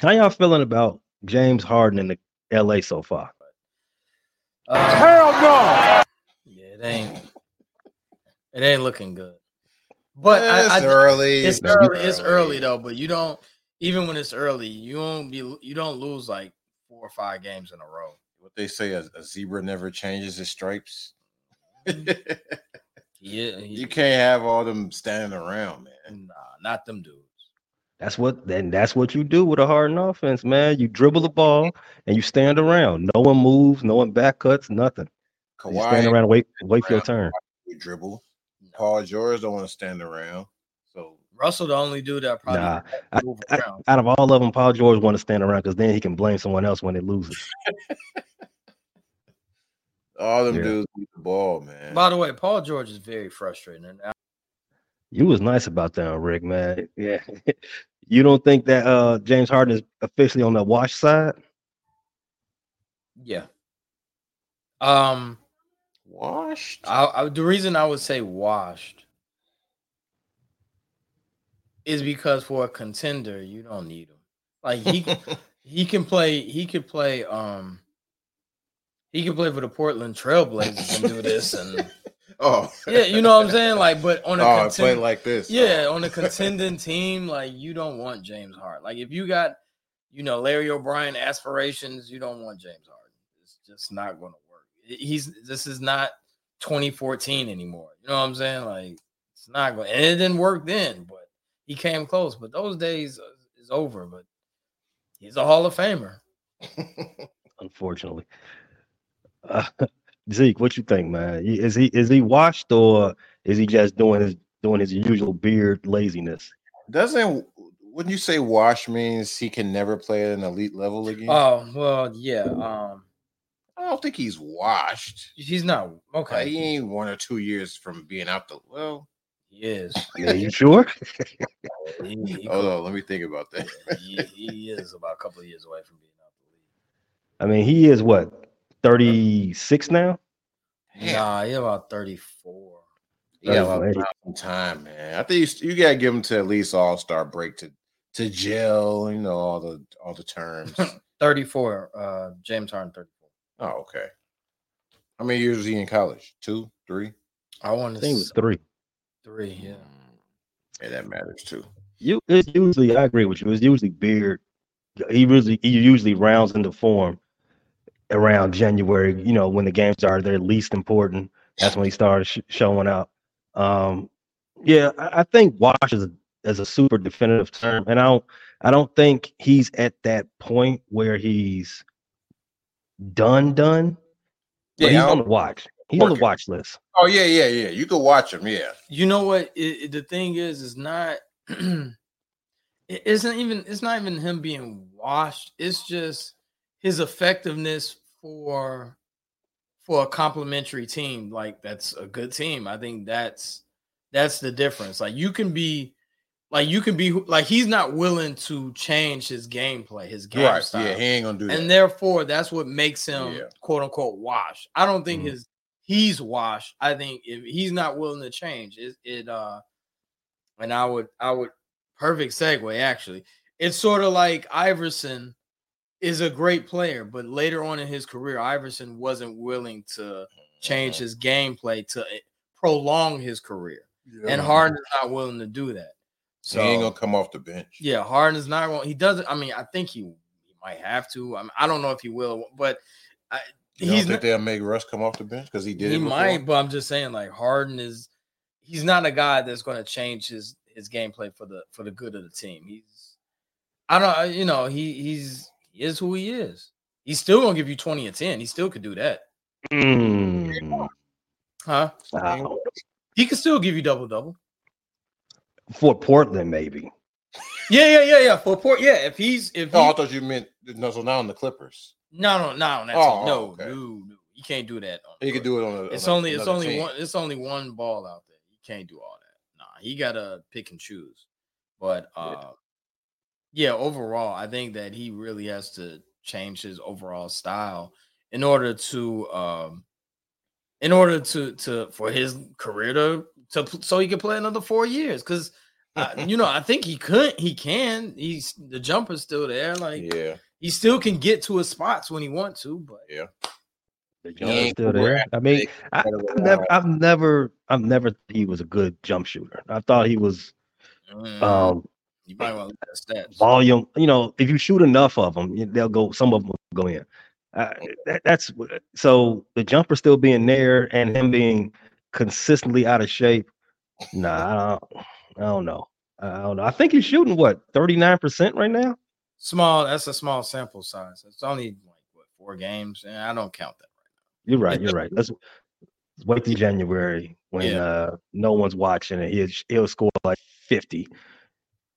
How y'all feeling about James Harden in the LA so far? Uh, Hell no. Yeah, it ain't. It ain't looking good. But it's I, I, early. It's early. It's early though. But you don't. Even when it's early, you don't be. You don't lose like four or five games in a row. What they say, a, a zebra never changes his stripes. Yeah, you can't have all them standing around, man. Nah, not them dudes. That's what then that's what you do with a hardened offense, man. You dribble the ball and you stand around. No one moves, no one back cuts, nothing. Kawhi you stand around and wait, wait for your turn. You dribble. Paul George don't want to stand around. So Russell, the only dude that probably nah, I, I, out of all of them, Paul George want to stand around because then he can blame someone else when it loses. all them yeah. dudes beat the ball, man. By the way, Paul George is very frustrating. And you was nice about that, Rick, man. Yeah. you don't think that uh James Harden is officially on the wash side? Yeah. Um washed. I, I, the reason I would say washed is because for a contender, you don't need him. Like he he can play. He could play. Um, he could play for the Portland Trailblazers and do this and. Oh yeah, you know what I'm saying. Like, but on a oh, contend- play like this. Yeah, on a contending team, like you don't want James Hart. Like if you got, you know, Larry O'Brien aspirations, you don't want James Harden. It's just not going to work. He's this is not 2014 anymore. You know what I'm saying? Like it's not going. And it didn't work then, but he came close. But those days is over. But he's a Hall of Famer. Unfortunately. Uh, Zeke, what you think, man? Is he is he washed or is he just doing his doing his usual beard laziness? Doesn't wouldn't you say wash means he can never play at an elite level again? Oh well, yeah. Um, I don't think he's washed. He's not okay. Like, he ain't one or two years from being out the well. He is. Are you sure? he, he Hold on, let me think about that. he, he, is about a couple of years away from being out the league. I mean, he is what 36 now? Nah, he about 34. Yeah, some time, man. I think you, you gotta give him to at least All Star break to to gel. You know all the all the terms. 34. Uh, James Harden 34. Oh, okay. How many years was he in college? Two, three? I want to think it was three. Three, yeah. Yeah, that matters too. You it's usually I agree with you. It's usually beard. He usually he usually rounds into form around January, you know, when the games are their least important. That's when he started sh- showing up. Um, yeah, I, I think wash is a, is a super definitive term, and I don't I don't think he's at that point where he's done done. Yeah, he's on the watch. He's on the watch list. Oh yeah, yeah, yeah. You can watch him. Yeah. You know what? It, it, the thing is, is not. it isn't even. It's not even him being washed. It's just his effectiveness for for a complimentary team like that's a good team i think that's that's the difference like you can be like you can be like he's not willing to change his gameplay his game right. style yeah he ain't gonna do that and therefore that's what makes him yeah. quote unquote wash i don't think mm-hmm. his he's washed i think if he's not willing to change it, it uh and i would i would perfect segue actually it's sort of like iverson is a great player, but later on in his career, Iverson wasn't willing to change mm-hmm. his gameplay to eh, prolong his career. Yeah. And Harden is not willing to do that. So he ain't gonna come off the bench. Yeah, Harden is not going. He doesn't. I mean, I think he, he might have to. I, mean, I don't know if he will, but I, you don't think not, they'll make Russ come off the bench because he did. He might, but I'm just saying, like Harden is. He's not a guy that's going to change his his gameplay for the for the good of the team. He's. I don't. You know, he he's he is who he is. He's still gonna give you 20 and 10. He still could do that. Mm. Huh? Wow. He could still give you double double. For Portland, maybe. Yeah, yeah, yeah, yeah. For Port, yeah. If he's if oh, he, I thought you meant no. So now on the Clippers. No, no, no. That's oh, no, okay. no, no. You can't do that. he can do it on. A, it's on only it's only team. one. It's only one ball out there. You can't do all that. Nah, he gotta pick and choose. But uh, yeah, overall, I think that he really has to change his overall style in order to um in order to to for his career to to so he can play another four years because uh, you know, I think he could. He can. He's the jumper's still there. Like, Yeah. he still can get to his spots when he wants to. But Yeah. The jumper's still there. I mean, I, I've never. I've never, I've never. He was a good jump shooter. I thought he was mm, um you might want to look at the stats. volume. You know, if you shoot enough of them, they'll go. Some of them will go in. Uh, that, that's so the jumper still being there and him being consistently out of shape. Nah, I don't, I don't know. I don't know. I think he's shooting what thirty nine percent right now. Small. That's a small sample size. It's only like what four games, and I don't count that. You're right. You're right. Let's, let's wait till January when Yeah. uh no one's watching and he'll he'll score like fifty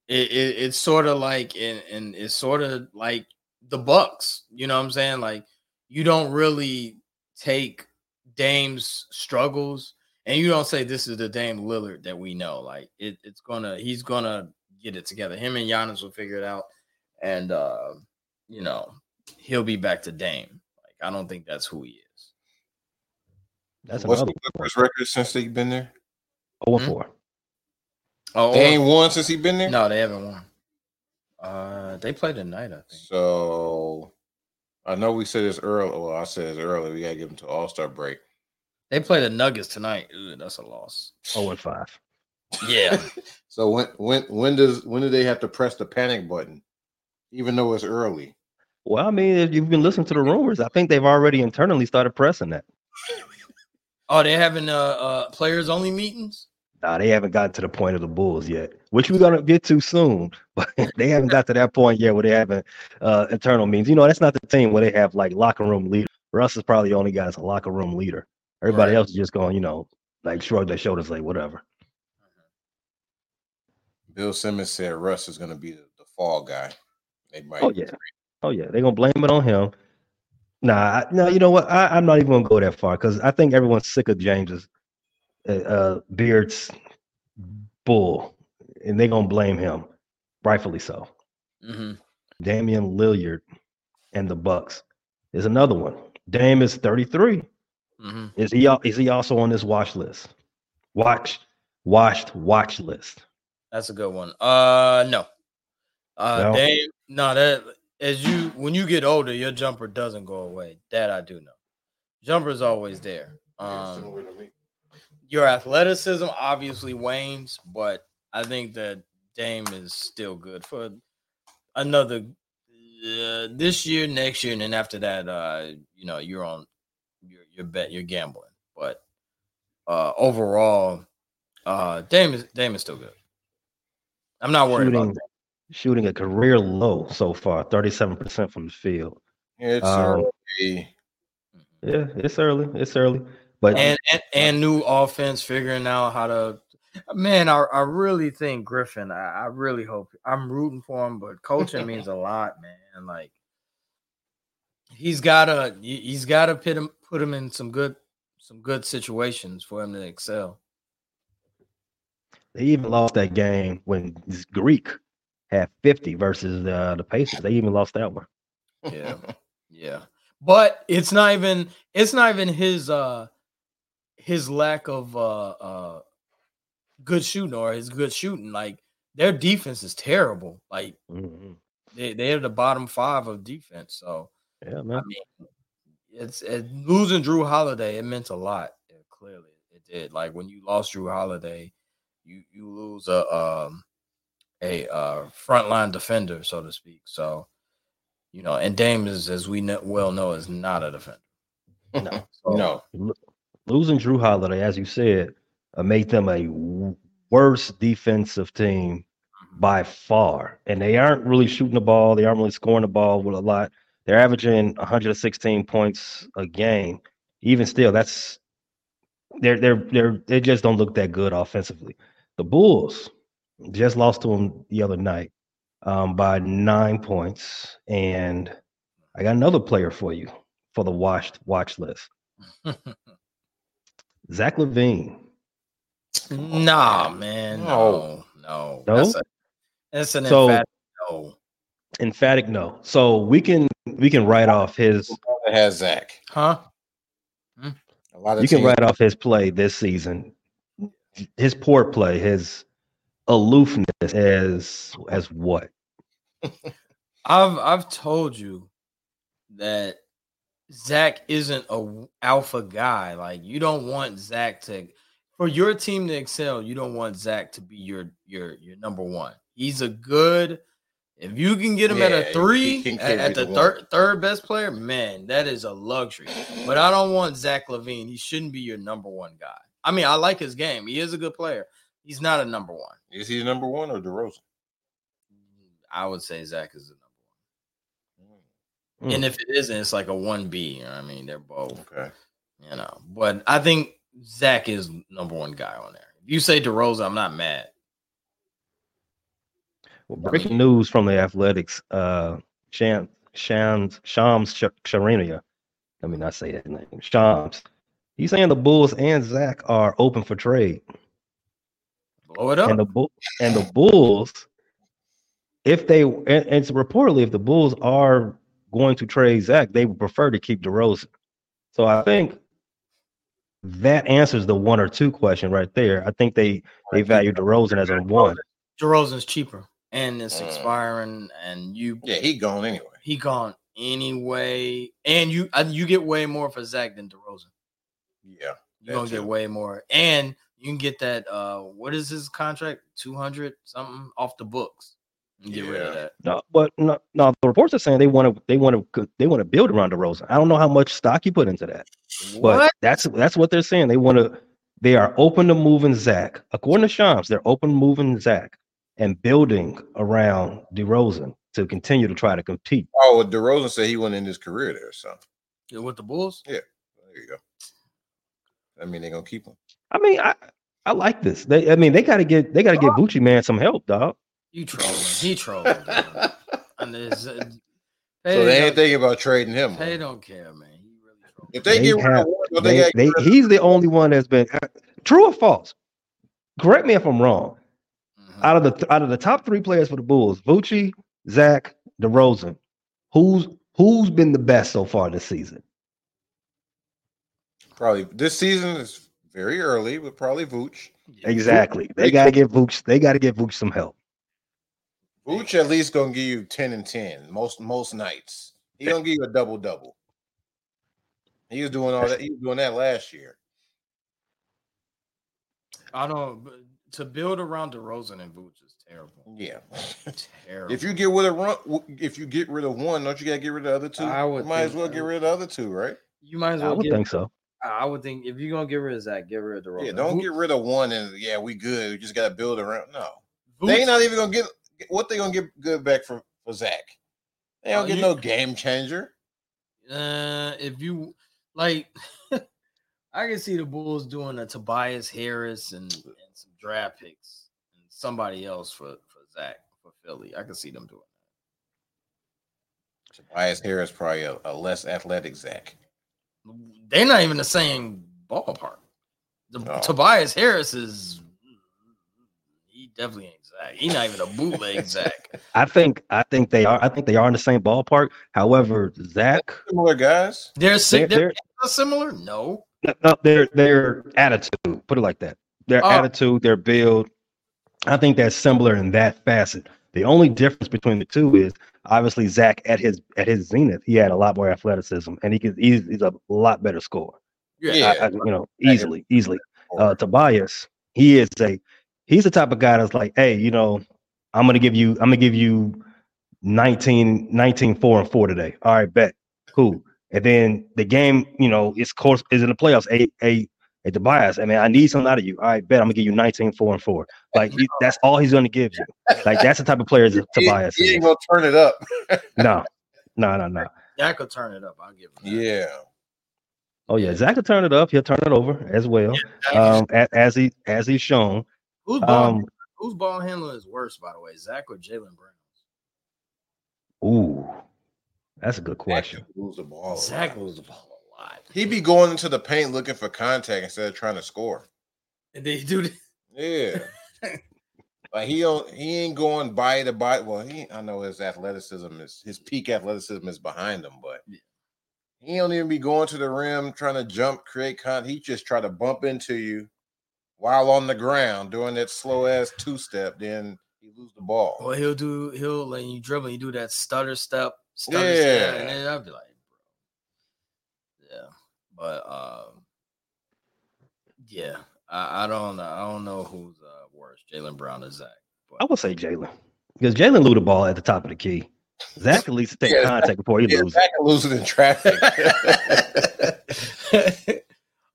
it, it it's sort of like and, and it's sort of like the Bucks. You know what I'm saying? Like you don't really take Dame's struggles and you don't say this is the Dame Lillard that we know. Like it, it's gonna he's gonna get it together. Him and Giannis will figure it out, and uh, you know he'll be back to Dame. Like I don't think that's who he is. That's what's the Clippers record since they've been there? 0 hmm? 4. Oh They ain't won since he been there. no, they haven't won. Uh, they played tonight, I think. So I know we said this early. Well, I said this early. We gotta give them to All Star break. They play the Nuggets tonight. Ugh, that's a loss. Oh and five. Yeah. So when when when does when do they have to press the panic button, even though it's early? Well, I mean, if you've been listening to the rumors, I think they've already internally started pressing that. oh, they're having uh, uh players only meetings. Nah, they haven't gotten to the point of the Bulls yet, which we're gonna get to soon. But they haven't got to that point yet where they haven't uh, internal means. You know, that's not the team where they have like locker room leader. Russ is probably the only guy that's a locker room leader. Everybody Right. else is just going, you know, like shrug their shoulders, like whatever. Bill Simmons said Russ is gonna be the, the fall guy. They might. Oh yeah, oh yeah, they're gonna blame it on him. Nah, no, you know what? I, I'm not even gonna go that far because I think everyone's sick of James's uh, uh, Beard's bull, and they're gonna blame him, rightfully so. Mm-hmm. Damian Lillard and the Bucks is another one. Dame is 33. Mm-hmm. Is he is he also on this watch list? Watch watched watch list. That's a good one. Uh, no. Uh, No? Dame. No, that as you when you get older, your jumper doesn't go away. That I do know. Jumper's always there. Um, your athleticism obviously wanes, but I think that Dame is still good for another uh, this year, next year, and then after that, uh, you know, you're on your your bet, you're gambling. But uh, overall, uh, Dame is Dame is still good. I'm not worried Shooting, about that. shooting a career low so far, 37% from the field. It's Um, early. Yeah, it's early. It's early. But And, and and new offense, figuring out how to. Man, I, I really think Griffin. I, I really hope I'm rooting for him, but coaching means a lot, man. Like he's gotta he- he's gotta put him put him in some good some good situations for him to excel. they even lost that game when Greek had 50 versus uh, the Pacers. They even lost that one. Yeah. Yeah. But it's not even it's not even his uh his lack of uh uh good shooting or his good shooting. Like their defense is terrible. Like Mhm. they, they're the bottom five of defense. So Yeah, I man. mean it's it, losing Jrue Holiday, it meant a lot. Yeah, clearly it did. Like when you lost Jrue Holiday, you you lose a um a uh frontline defender, so to speak. So you know, and Dame is, as we know, well know, is not a defender. No. So, no. Lo- Losing Jrue Holiday, as you said, uh, made them a worse defensive team by far. And they aren't really shooting the ball. They aren't really scoring the ball with a lot. They're averaging 116 points a game. Even still, that's they're they're they're they just don't look that good offensively. The Bulls just lost to them the other night um, by nine points, and I got another player for you for the watched watch list. Zach LaVine. nah, man, no, no, No? That's, a, that's an So- emphatic no. Emphatic no. So we can we can write off his has Zach. Huh? Hmm? A lot of you can write off his play this season. His poor play, his aloofness as as what? I've I've told you that Zach isn't a alpha guy. Like you don't want Zach to for your team to excel. You don't want Zach to be your your your number one. He's a good. If you can get him yeah, at a three at, at, the, the third third best player, man, that is a luxury. But I don't want Zach LaVine. He shouldn't be your number one guy. I mean, I like his game. He is a good player. He's not a number one. Is he number one or DeRozan? I would say Zach is the. Mm. And if it isn't, it's like a one B. You know I mean, they're both. Okay. You know, but I think Zach is number one guy on there. If you say DeRozan, I'm not mad. Well, breaking news from the Athletics: uh, Shams Shams Shams Charania. Let me not say that name. Shams. He's saying the Bulls and Zach are open for trade. Blow it up. And the Bull and the Bulls, if they and, and it's reportedly if the Bulls are going to trade Zach, they would prefer to keep DeRozan. So I think that answers the one or two question right there. I think they they value DeRozan as a one. DeRozan's cheaper and it's mm. expiring, and you yeah he gone anyway. He gone anyway, and you uh, you get way more for Zach than DeRozan. Yeah, you're gonna too. get way more, and you can get that. Uh, what is his contract? Two hundred something off the books. Get yeah. rid of that. No, but no, no, the reports are saying they want to they want to they want to build around DeRozan. I don't know how much stock you put into that, what? but that's that's what they're saying. They want to. They are open to moving Zach. According to Shams, they're open to moving Zach and building around DeRozan to continue to try to compete. Oh, well, DeRozan said he went in his career there, so yeah, with the Bulls. Yeah, there you go. I mean, they're gonna keep him. I mean, I I like this. They, I mean, they got to get they got to get Bucci oh. man some help, dog. You trolling? He trolling. and there's, uh, so they ain't thinking about trading him. They don't care, man. Really if they, they get have, rid they, they, he's the only one that's been uh, true or false. Correct me if I'm wrong. Mm-hmm. Out of the out of the top three players for the Bulls, Vucci, Zach, DeRozan, who's who's been the best so far this season? Probably this season is very early, but probably Vooch. Exactly. They gotta get Vooch. They gotta get Vooch some help. Vooch at least gonna give you ten and ten most most nights. He gonna give you a double double. He was doing all that. He was doing that last year. I don't. To build around DeRozan and Vooch is terrible. Yeah, terrible. If you get rid of run, if you get rid of one, don't you gotta get rid of the other two? I would. You might as well get rid of the other two, right? You might as well. I would think so. I would think if you're gonna get rid of Zach, get rid of DeRozan. Yeah, don't get rid of one and yeah, we good. We just gotta build around. No, they ain't not even gonna get what they gonna get good back for for Zach. They don't uh, get you, no game changer. Uh, if you like, I can see the Bulls doing a Tobias Harris and, and some draft picks and somebody else for for Zach for Philly. I can see them doing that. Tobias Harris probably a, a less athletic Zach they're not even the same ballpark. The, oh. Tobias Harris is he definitely ain't Zach. He's not even a bootleg Zach. I think I think they are. I think they are in the same ballpark. However, Zach similar guys. They're, they're, they're, they're similar. No, no, their their attitude. Put it like that. Their oh. attitude, their build. I think that's similar in that facet. The only difference between the two is obviously Zach at his at his zenith, he had a lot more athleticism and he could he's, he's a lot better scorer. Yeah, I, I, you know, easily, easily. Uh, Tobias, he is a he's the type of guy that's like, hey, you know, I'm gonna give you, I'm gonna give you 19, 19, 4 and 4 today. All right, bet. Cool. And then the game, you know, it's course is in the playoffs. A a Hey, Tobias, I mean, I need something out of you. I bet I'm gonna give you 19, 4 and 4. Like he, that's all he's gonna give you. Like that's the type of player that Tobias. He, he ain't gonna turn it up. no, no, no, no. Zach will turn it up. I'll give him. That. Yeah. Oh yeah, Zach will turn it up. He'll turn it over as well. Um, as, as, he as he's shown. Who's ball, um, who's ball handler is worse, by the way, Zach or Jaylen Brown? Ooh, that's a good question. Zach moves the ball. Zach moves the ball lot. He be going into the paint looking for contact instead of trying to score. And they do. That. Yeah. like he don't. He ain't going by the by. Well, he. I know his athleticism is his peak athleticism is behind him, but yeah. he don't even be going to the rim trying to jump, create contact. He just try to bump into you, while on the ground doing that slow ass two step, then he lose the ball. Well, he'll do he'll let you dribble, you do that stutter step, stutter Yeah. step, and then I'll be like, bro. Yeah. But um yeah, I, I don't know. I don't know who's uh, worse, Jaylen Brown or Zach. I But would say Jaylen because Jaylen blew the ball at the top of the key. Zach at least take Yeah, contact before he Yeah, loses. Zach can lose it in traffic.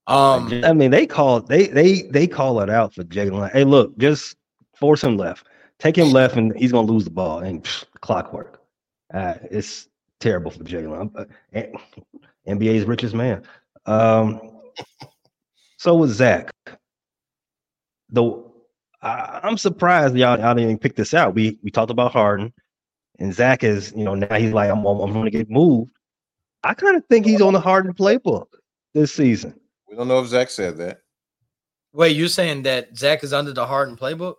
um I mean, they call they they they call it out for Jaylen. Like, hey, look, just force him left, take him left, and he's gonna lose the ball. And psh, clockwork. Uh, it's terrible for Jaylen. Uh, and- NBA's richest man. Um, so was Zach. Though I, I'm surprised y'all, y'all didn't even pick this out. We we talked about Harden, and Zach is you know now he's like I'm I'm going to get moved. I kind of think he's on the Harden playbook this season. We don't know if Zach said that. wait, you're saying that Zach is under the Harden playbook?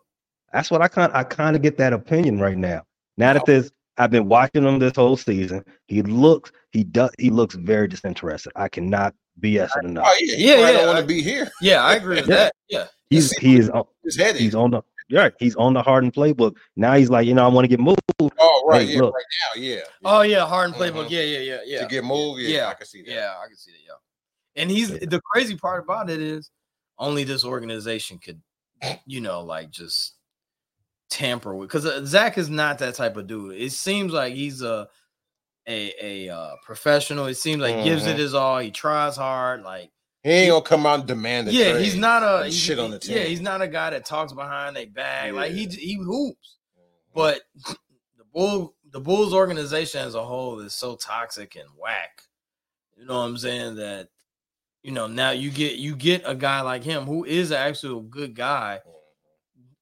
That's what I kind I kind of get that opinion right now. Now that oh. this I've been watching him this whole season. He looks he does he looks very disinterested. I cannot BS it enough. Oh yeah, he Yeah, probably yeah, don't want to be here. Yeah, I agree with Yeah. that. Yeah. He's he is on, His head he's on the yeah, right, he's on the Harden playbook. Now he's like, you know, I want to get moved. Oh right, Hey, yeah, look. right now, yeah. Oh yeah, Harden playbook. Mm-hmm. Yeah, yeah, yeah, yeah. To get moved, yeah, Yeah, I can see that. Yeah, I can see that. Yeah. And he's Yeah. the crazy part about it is only this organization could, you know, like just tamper with because Zach is not that type of dude. It seems like he's a a a uh, professional. It seems like gives it Mhm. his all. He tries hard. Like He ain't gonna come out and demand a yeah, trade. he's not a he's- shit on the team. Yeah, he's not a guy that talks behind a bag. Like he Yeah. he hoops. Mhm. But the bull the Bulls organization as a whole is so toxic and whack. You know what I'm saying? That you know now you get you get a guy like him who is actually a good guy,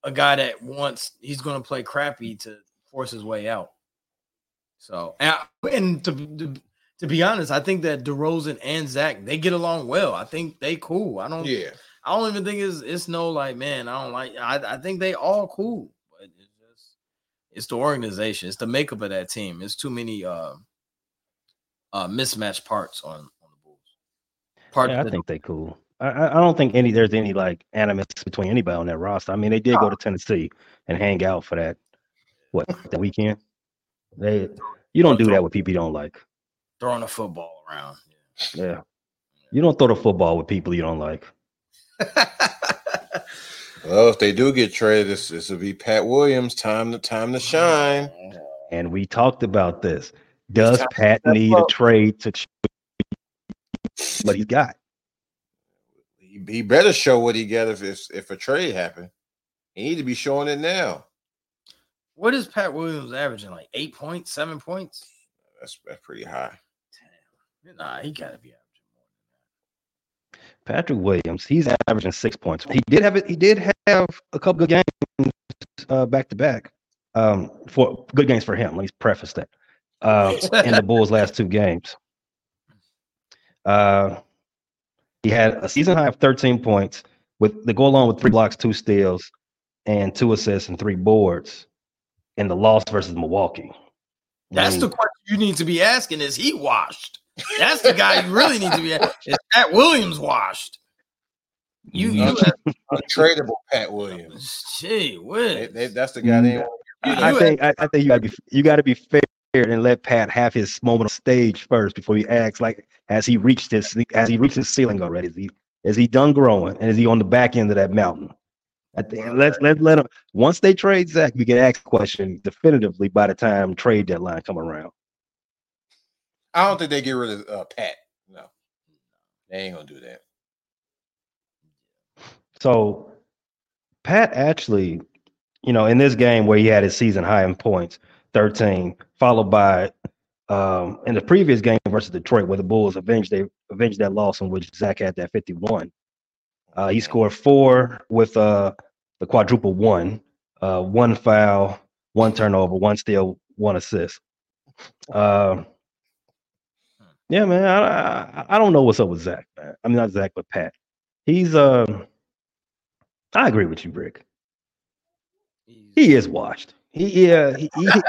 a guy that wants he's going to play crappy to force his way out. So and, I- and to, to to be honest, I think that DeRozan and Zach they get along well. I think they cool. I don't yeah, I don't even think it's it's no like man. I don't like. I I think they all cool, but it's just it's the organization. It's the makeup of that team. It's too many uh uh mismatched parts on on the Bulls. Part Yeah, I think they cool. I, I I don't think any there's any like animus between anybody on that roster. I mean, they did go to Tennessee and hang out for that what the weekend. They you don't do that with people you don't like. throwing a football around. Yeah, you don't throw the football with people you don't like. Well, if they do get traded, this this will be Pat Williams. Time to time to shine. And we talked about this. Does Pat step need a trade to ch- what he's got? He, he better show what he got if, if if a trade happened. He need to be showing it now. What is Pat Williams averaging? Like eight points, seven points? That's that's pretty high. Damn. Nah, he gotta be averaging more than that. Patrick Williams, he's averaging six points. He did have it. He did have a couple good games uh, back to back. Um, for good games for him. Let me preface that. Uh, in the Bulls' last two games, uh, he had a season high of 13 points with the go along with three blocks, two steals, and two assists and three boards in the loss versus Milwaukee. That's I the question you need to be asking: Is he washed? That's the guy you really need to be. asking. Is Pat Williams washed? You, you, Untradeable Pat Williams. gee, They- whiz. they- that's the guy they You- I, I you- think I, I think you gotta be you gotta be fair and let Pat have his moment on stage first before he ask like has he reached his has he reached his ceiling already? Is he is he done growing and is he on the back end of that mountain? I think let's let let him once they trade Zach, we can ask question definitively by the time trade deadline come around. I don't think they get rid of uh, Pat. No, they ain't gonna do that. So Pat actually, you know, in this game where he had his season high in points, 13, followed by um in the previous game versus Detroit, where the Bulls avenged they avenged that loss in which Zach had that 51. Uh he scored four with uh the quadruple one, uh one foul, one turnover, one steal, one assist. Uh, yeah, man, I, I I don't know what's up with Zach, man. I mean not Zach, but Pat. He's um I agree with you, Rick. He is washed. He yeah, he he, he,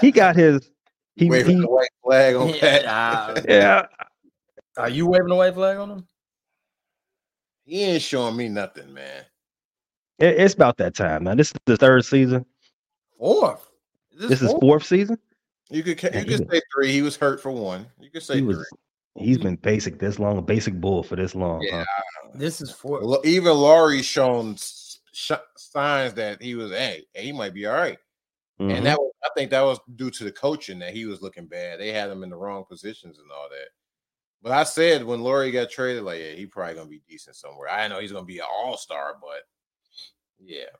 he got his he, Waving he the white flag on Pat. Uh, yeah. are you waving the white flag on him? He ain't showing me nothing, man. It, it's about that time now. This is the third season. Fourth. Is this, this is fourth season. You could you could say three. He was hurt for one. You could say he was, He's been basic this long, a basic bull for this long. Yeah, huh? this is four. Even Lauri's shown sh- signs that he was, hey, he might be all right. Mm-hmm. And that was, I think that was due to the coaching that he was looking bad. They had him in the wrong positions and all that. But I said when Lauri got traded, like, yeah, he probably gonna be decent somewhere. I know he's gonna be an all star, but yeah,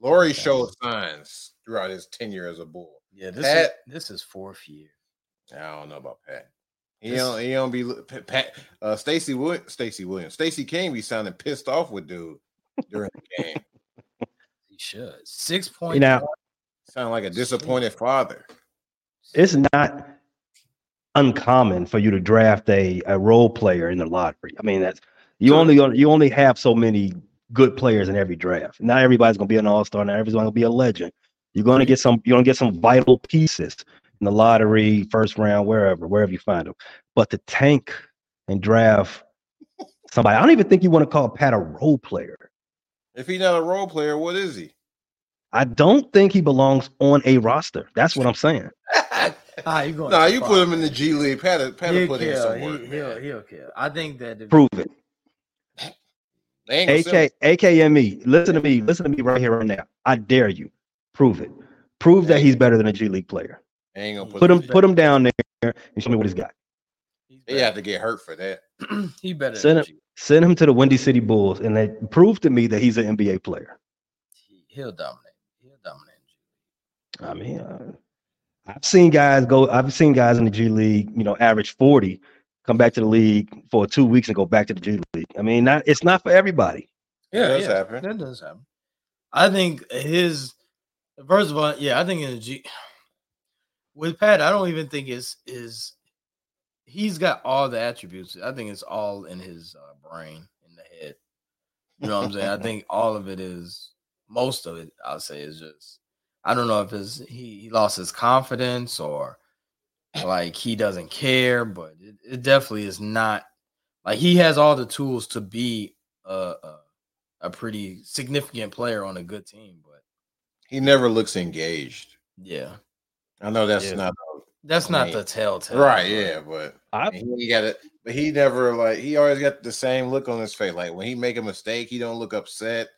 Lauri showed signs throughout his tenure as a Bull. Yeah, this Pat, is this is fourth year. I don't know about Pat. He this, don't he don't be Pat uh Stacy Wood Stacy Williams. Stacy King be sounding pissed off with dude during the game. he should. Six point now sound like a disappointed father. It's not uncommon for you to draft a, a role player in the lottery. I mean, that's you only you only have so many good players in every draft. Not everybody's gonna be an all-star, not everybody's gonna be a legend. You're gonna get some, you're gonna get some vital pieces in the lottery, first round, wherever, wherever you find them. But to tank and draft somebody, I don't even think you want to call Pat a role player. If he's not a role player, what is he? I don't think he belongs on a roster. That's what I'm saying. ah, you going? Nah, you far. put him in the G League. Pat, Pat he'll put kill. in some work. He, will he'll kill. I think that if, prove it. AK, AKME, listen to me, listen to me right here right now. I dare you. Prove it. Prove that he's better than a G League player. Ain't put, put him put him down there and show me what he's got. He have to get hurt for that. he better send him send him to the Windy City Bulls and they prove to me that he's an NBA player. He'll dominate. He'll dominate. I mean, uh, I've seen guys go. I've seen guys in the G League, you know, average forty, come back to the league for two weeks and go back to the G League. I mean, not it's not for everybody. Yeah, does yeah, happen. That does happen. I think his first of all, yeah, I think in the G with Pat, I don't even think it's is he's got all the attributes. I think it's all in his uh, brain, in the head. You know what I'm saying? I think all of it is most of it. I'll say is just I don't know if it's he, he lost his confidence or like he doesn't care, but it, it, definitely is not like he has all the tools to be a, a, a pretty significant player on a good team, but he never looks engaged. Yeah, I know that's yeah. not that's not the telltale, right? Yeah, but I, he got it. But he never like he always got the same look on his face. Like when he make a mistake, he don't look upset.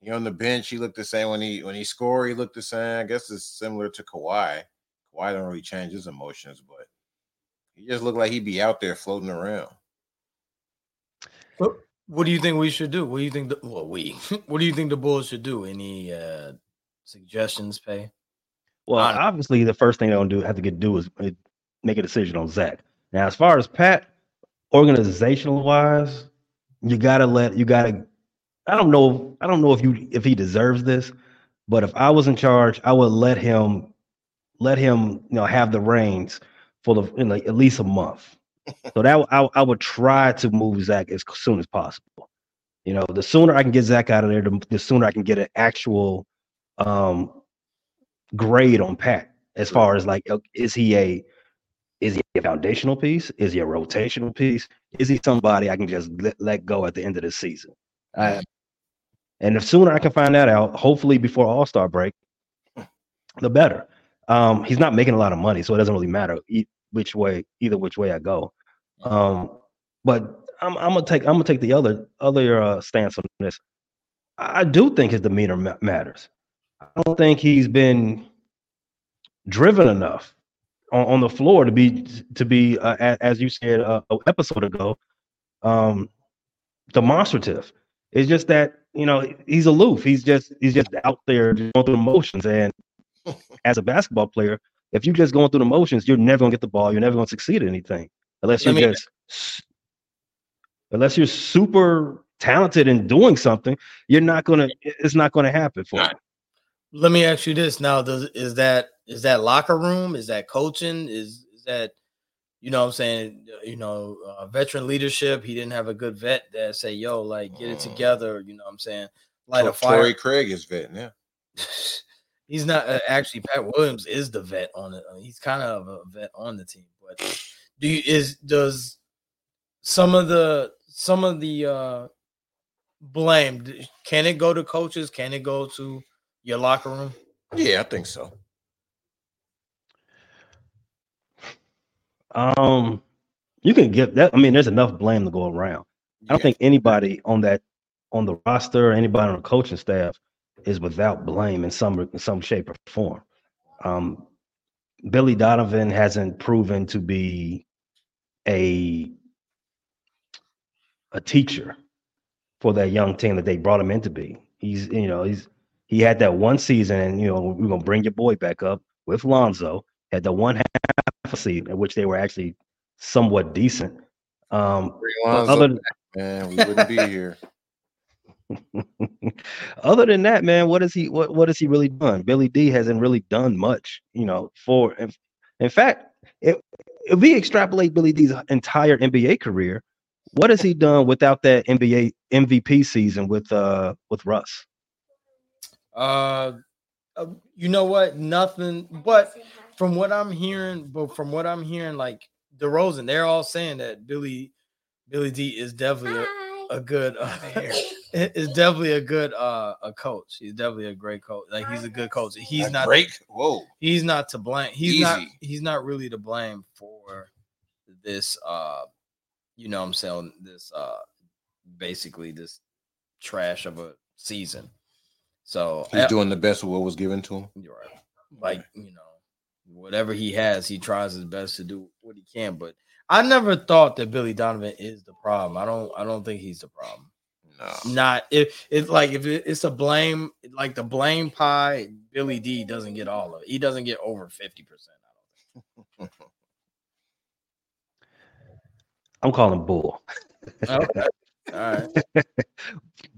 He on the bench, he looked the same when he when he scored. He looked the same. I guess it's similar to Kawhi. Kawhi don't really change his emotions, but he just looked like he'd be out there floating around. What, what do you think we should do? What do you think? The, well, we. What do you think the Bulls should do? Any uh suggestions, Pay? Well, obviously, the first thing they're gonna do have to get do is make a decision on Zach. Now, as far as Pat, organizational wise, you gotta let you gotta I don't know. I don't know if you if he deserves this, but if I was in charge, I would let him let him you know have the reins for the at least a month. so that I, I would try to move Zach as soon as possible. You know, the sooner I can get Zach out of there, the, the sooner I can get an actual um, grade on Pat as far as like, is he a is he a foundational piece? Is he a rotational piece? Is he somebody I can just let, let go at the end of the season? I, and the sooner I can find that out, hopefully before All Star break, the better. Um, he's not making a lot of money, so it doesn't really matter which way, either which way I go. Um, but I'm, I'm, gonna take I'm gonna take the other other uh, stance on this. I do think his demeanor ma- matters. I don't think he's been driven enough on, on the floor to be to be uh, as you said uh, an episode ago, um, demonstrative. It's just that you know he's aloof. He's just he's just out there going through the motions. And as a basketball player, if you're just going through the motions, you're never gonna get the ball. You're never gonna succeed at anything unless you're I mean, just unless you're super talented in doing something. You're not gonna. It's not gonna happen for you. Let me ask you this now: Does is that is that locker room? Is that coaching? Is is that you know what I'm saying, you know, uh, veteran leadership. He didn't have a good vet that say, yo, like get it mm. together. You know what I'm saying? Light a fire. Torrey Craig is vet, yeah. he's not uh, actually Pat Williams is the vet on it. he's kind of a vet on the team. But do you is does some of the some of the uh blame, can it go to coaches? Can it go to your locker room? Yeah, I think so. Um, you can get that. I mean, there's enough blame to go around. I don't yeah. think anybody on that on the roster, anybody on the coaching staff, is without blame in some in some shape or form. Um, Billy Donovan hasn't proven to be a a teacher for that young team that they brought him in to be. He's you know he's he had that one season, and you know we're gonna bring your boy back up with Lonzo. Had the one half season in which they were actually somewhat decent. Um, other than, man, we wouldn't be here. Other than that, man, what has he what what has he really done? Billy D hasn't really done much, you know. For in, in fact, if, if we extrapolate Billy D's entire NBA career, what has he done without that NBA MVP season with uh with Russ? Uh, uh you know what? Nothing. But from what I'm hearing, but from what I'm hearing, like DeRozan, they're all saying that Billy Billy D is definitely a, a good. Uh, is definitely a good uh a coach. He's definitely a great coach. Like he's a good coach. He's a not great. Whoa. He's not to blame. He's Easy. not. He's not really to blame for this. uh You know, I'm saying this. uh Basically, this trash of a season. So he's doing the best of what was given to him. You're right. Like you know, whatever he has, he tries his best to do what he can. But I never thought that Billy Donovan is the problem. I don't. I don't think he's the problem. No. Not if it's like if it's a blame, like the blame pie. Billy D doesn't get all of it. He doesn't get over fifty percent. I don't think. I'm calling bull. okay. All right.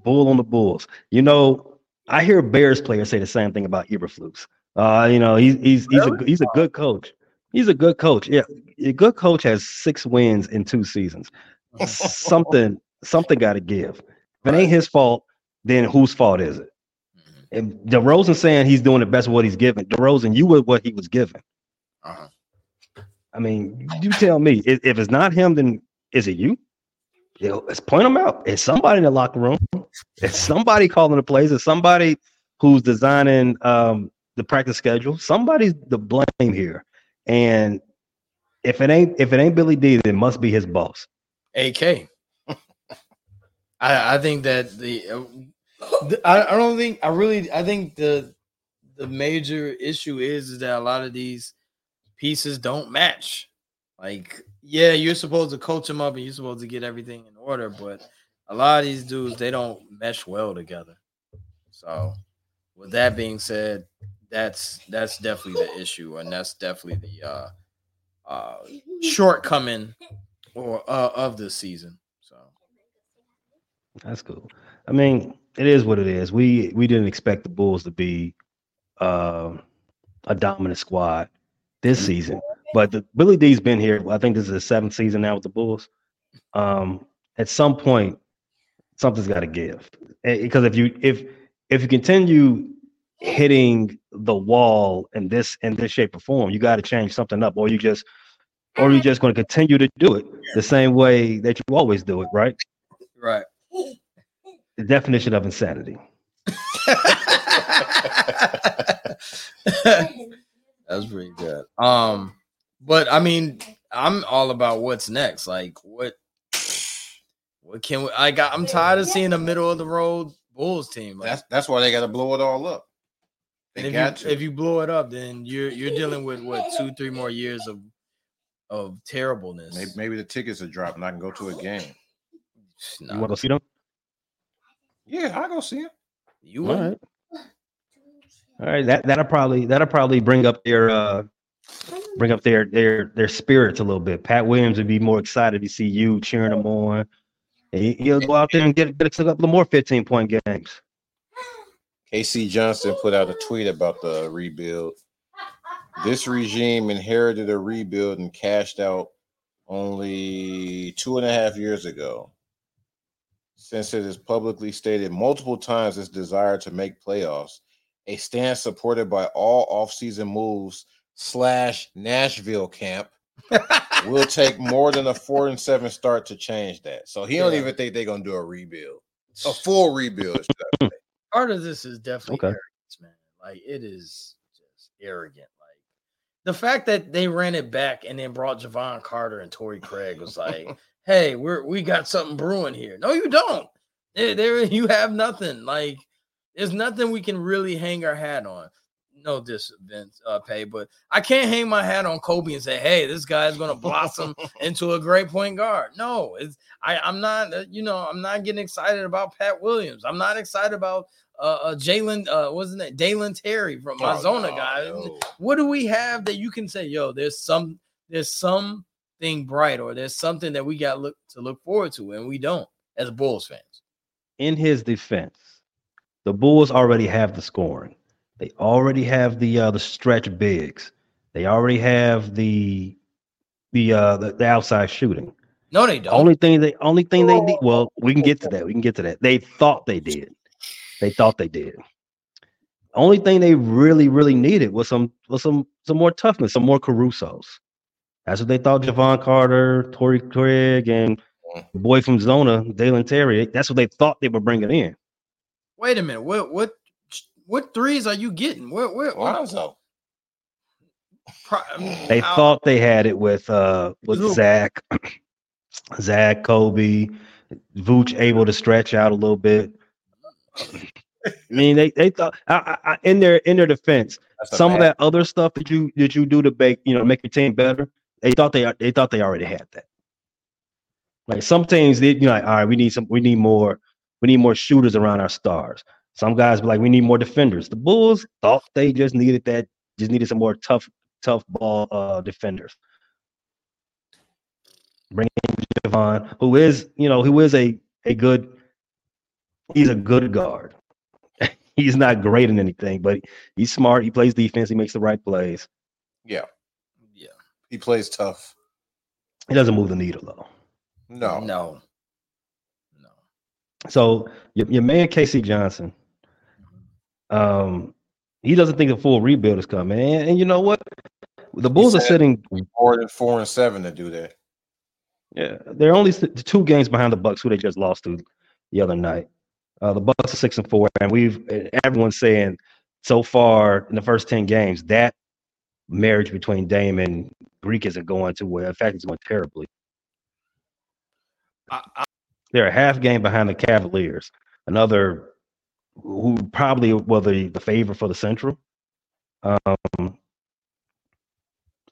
bull on the Bulls. You know, I hear Bears players say the same thing about Eberflus. Uh, you know, he's he's he's a he's a good coach. He's a good coach. Yeah, a good coach has six wins in two seasons. something something got to give. If it ain't his fault, then whose fault is it? Mm-hmm. And DeRozan saying he's doing the best of what he's given. DeRozan, you were what he was given. Uh-huh. I mean, you tell me. If, if it's not him, then is it you? You know, let's point them out. It's somebody in the locker room. It's somebody calling the plays. It's somebody who's designing um, the practice schedule. Somebody's the blame here. And if it ain't if it ain't Billy D, then it must be his boss. AK. I, I think that the, the I, I don't think I really I think the the major issue is, is that a lot of these pieces don't match. Like, yeah, you're supposed to coach them up and you're supposed to get everything in order, but a lot of these dudes they don't mesh well together. So, with that being said, that's that's definitely the issue, and that's definitely the uh, uh, shortcoming or uh, of the season. So that's cool. I mean, it is what it is. We we didn't expect the Bulls to be uh, a dominant squad this mm-hmm. season, but the, Billy D's been here. I think this is the seventh season now with the Bulls. Um, at some point, something's got to give because if you if if you continue hitting the wall in this in this shape or form. You got to change something up, or you just or you're just going to continue to do it the same way that you always do it, right? Right. The definition of insanity. That's pretty good. Um, but I mean, I'm all about what's next. Like, what, what can we? I got. I'm tired of seeing a middle of the road Bulls team. Like, that's that's why they got to blow it all up. And if you, if you blow it up, then you're you're dealing with what two, three more years of of terribleness. Maybe, maybe the tickets are dropped and I can go to a game. Nah. You want to see them? Yeah, I go see them. You all right? All right, that that'll probably that'll probably bring up their uh bring up their their their spirits a little bit. Pat Williams would be more excited to see you cheering them on. He'll go out there and get, get a couple more 15 point games. K.C. Johnson put out a tweet about the rebuild. This regime inherited a rebuild and cashed out only two and a half years ago. Since it has publicly stated multiple times its desire to make playoffs, a stance supported by all offseason moves slash Nashville camp will take more than a four and seven start to change that. So he don't even think they're gonna do a rebuild. a full rebuild. Part of this is definitely okay. arrogance, man. Like it is just arrogant. Like the fact that they ran it back and then brought Jevon Carter and Torrey Craig was like, hey, we're we got something brewing here. No, you don't. There, there you have nothing. Like there's nothing we can really hang our hat on no this Vince uh, pay, but I can't hang my hat on Coby and say, "Hey, this guy is going to blossom into a great point guard." No, it's I. I'm not. Uh, you know, I'm not getting excited about Pat Williams. I'm not excited about uh, uh Jalen. Uh, wasn't it Dalen Terry from Arizona, oh, no, guy? No. What do we have that you can say, "Yo, there's some, there's something bright, or there's something that we got look to look forward to," and we don't as Bulls fans. In his defense, the Bulls already have the scoring. They already have the uh, the stretch bigs. They already have the the uh the, the outside shooting. No, they don't. Only thing they only thing they need. Well, we can get to that. We can get to that. They thought they did. They thought they did. Only thing they really, really needed was some was some some more toughness, some more Carusos. That's what they thought. Jevon Carter, Torrey Craig, and the boy from Zona, Dalen Terry. That's what they thought they were bringing in. Wait a minute. What what what threes are you getting? Where where Lonzo? They thought they had it with uh with Who? Zach, Zach, Coby, Vooch able to stretch out a little bit. I mean, they they thought I, I, in their in their defense, some of that other stuff that you that you do to make you know make your team better. They thought they they thought they already had that. Like some teams, they you know, like, all right, we need some, we need more, we need more shooters around our stars. Some guys be like, we need more defenders. The Bulls thought they just needed that, just needed some more tough, tough ball uh, defenders. Bring in Jevon, who is, you know, who is a a good, he's a good guard. he's not great in anything, but he's smart. He plays defense. He makes the right plays. Yeah, yeah. He plays tough. He doesn't move the needle though. No, no, no. So your, your man K.C. Johnson, um, he doesn't think a full rebuild is coming. And, and you know what? The Bulls are sitting more than four and seven to do that. Yeah, they're only two games behind the Bucks, who they just lost to the other night. Uh, the Bucks are six and four, and we've everyone's saying so far in the first ten games that marriage between Dame and Greek isn't going too well. In fact, it's going terribly. I, I, they're a half game behind the Cavaliers. Another who probably were the, the favorite for the Central. Um,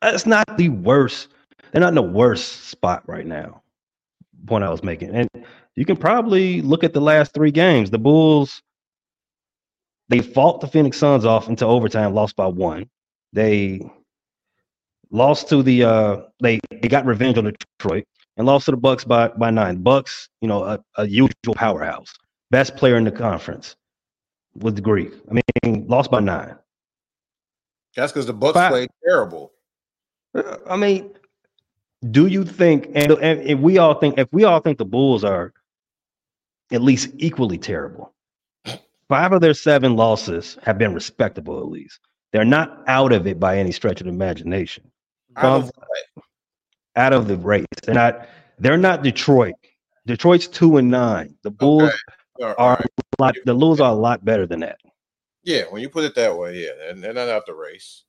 that's not the worst. They're not in the worst spot right now. Point I was making, and you can probably look at the last three games. The Bulls they fought the Phoenix Suns off into overtime, lost by one. They lost to the uh they they got revenge on Detroit and lost to the Bucks by by nine. Bucks, you know, a, a usual powerhouse, best player in the conference with the Greek. I mean, lost by nine. That's because the Bucks Five. played terrible. Uh, I mean, do you think, and, and if we all think, if we all think the Bulls are at least equally terrible, five of their seven losses have been respectable. At least they're not out of it by any stretch of the imagination. Out of, out of the race, they're not. They're not Detroit. Detroit's two and nine. The Bulls okay are right. Lot. The Lulus are a lot better than that. Yeah, when you put it that way, yeah, and they're not out the race.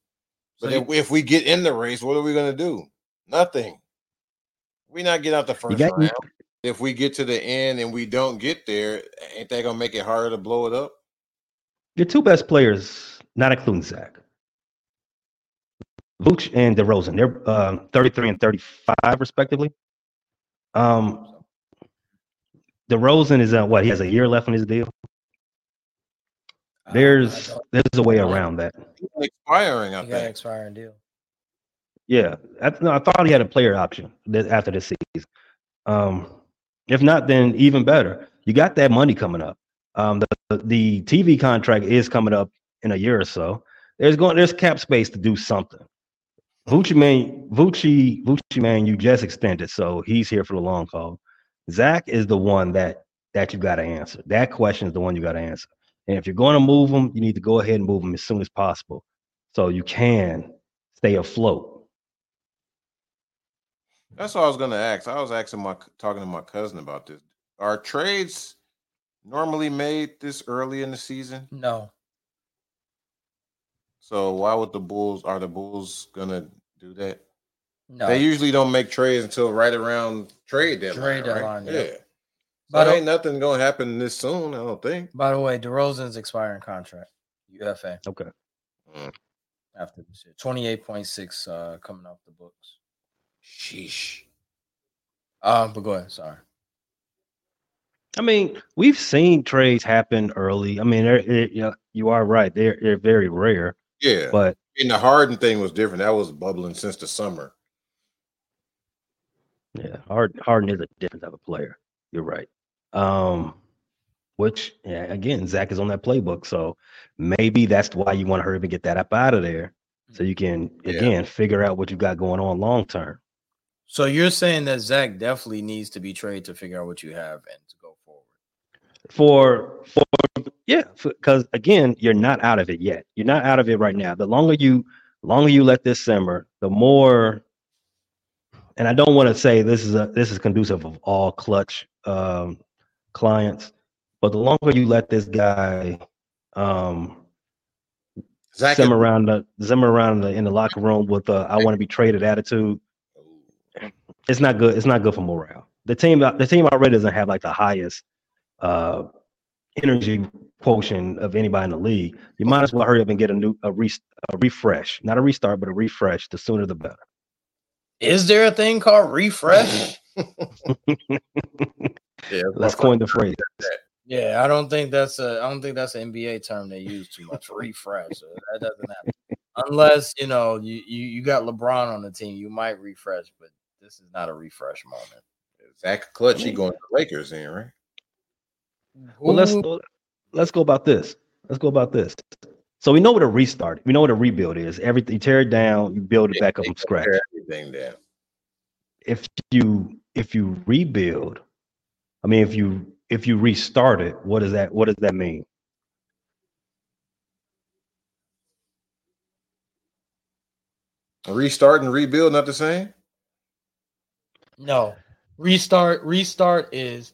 But so if, you, if, we get in the race, what are we going to do? Nothing. We not get out the first got, round. If we get to the end and we don't get there, ain't that going to make it harder to blow it up? Your two best players, not including Zach, Vooch and DeRozan, they're uh, 33 and 35 respectively. Um, DeRozan is uh, what he has a year left on his deal. Uh, there's there's a way around that. Expiring, I think. expiring deal. Yeah, I, no, I thought he had a player option after this season. Um, if not, then even better. You got that money coming up. Um, the the TV contract is coming up in a year or so. There's going there's cap space to do something. Vucci man, Vucci, Vucci man, you just extended, so he's here for the long haul. Zach is the one that that you got to answer. That question is the one you got to answer. And if you're going to move them, you need to go ahead and move them as soon as possible, so you can stay afloat. That's what I was going to ask. I was asking my talking to my cousin about this. Are trades normally made this early in the season? No. So why would the Bulls are the Bulls gonna do that? No. They usually don't make trades until right around trade deadline. Trade right? yeah. yeah. But, uh, ain't nothing gonna happen this soon, I don't think. By the way, DeRozan's expiring contract. UFA Okay. after this year. 28.6 uh coming off the books. Sheesh. Um, but go ahead. Sorry. I mean, we've seen trades happen early. I mean, they're, it, yeah, you are right. They're they're very rare, Yeah. but and the Harden thing was different. That was bubbling since the summer. Yeah, Harden Harden is a different type of player. You're right. Um, which yeah, again, Zach is on that playbook, so maybe that's why you want to hurry up and get that up out of there, so you can Yeah. again figure out what you got going on long term. So you're saying that Zach definitely needs to be traded to figure out what you have and to go forward. for for yeah because again you're not out of it yet you're not out of it right now the longer you longer you let this simmer the more and i don't want to say this is a this is conducive of all Klutch um clients but the longer you let this guy um Zach simmer around the simmer around the, in the locker room with uh, i want to be traded attitude it's not good. It's not good for morale. The team, the team already doesn't have like the highest uh, energy quotient of anybody in the league. You might as well hurry up and get a new a, re, a refresh, not a restart, but a refresh. The sooner the better. Is there a thing called refresh? yeah, Let's coin the phrase. yeah, I don't think that's a I don't think that's an NBA term they use too much. refresh. So that doesn't happen. Unless you know you, you you got LeBron on the team, you might refresh, but this is not a refresh moment. Zach Klutch, he going to the Lakers in, right? Well, let's let's go about this. Let's go about this. So we know what a restart. We know what a rebuild is. Everything you tear it down, you build it back up from can scratch. Tear Everything down. if you if you rebuild i mean if you if you restart it what does that what does that mean Restart and rebuild, not the same. No. Restart restart is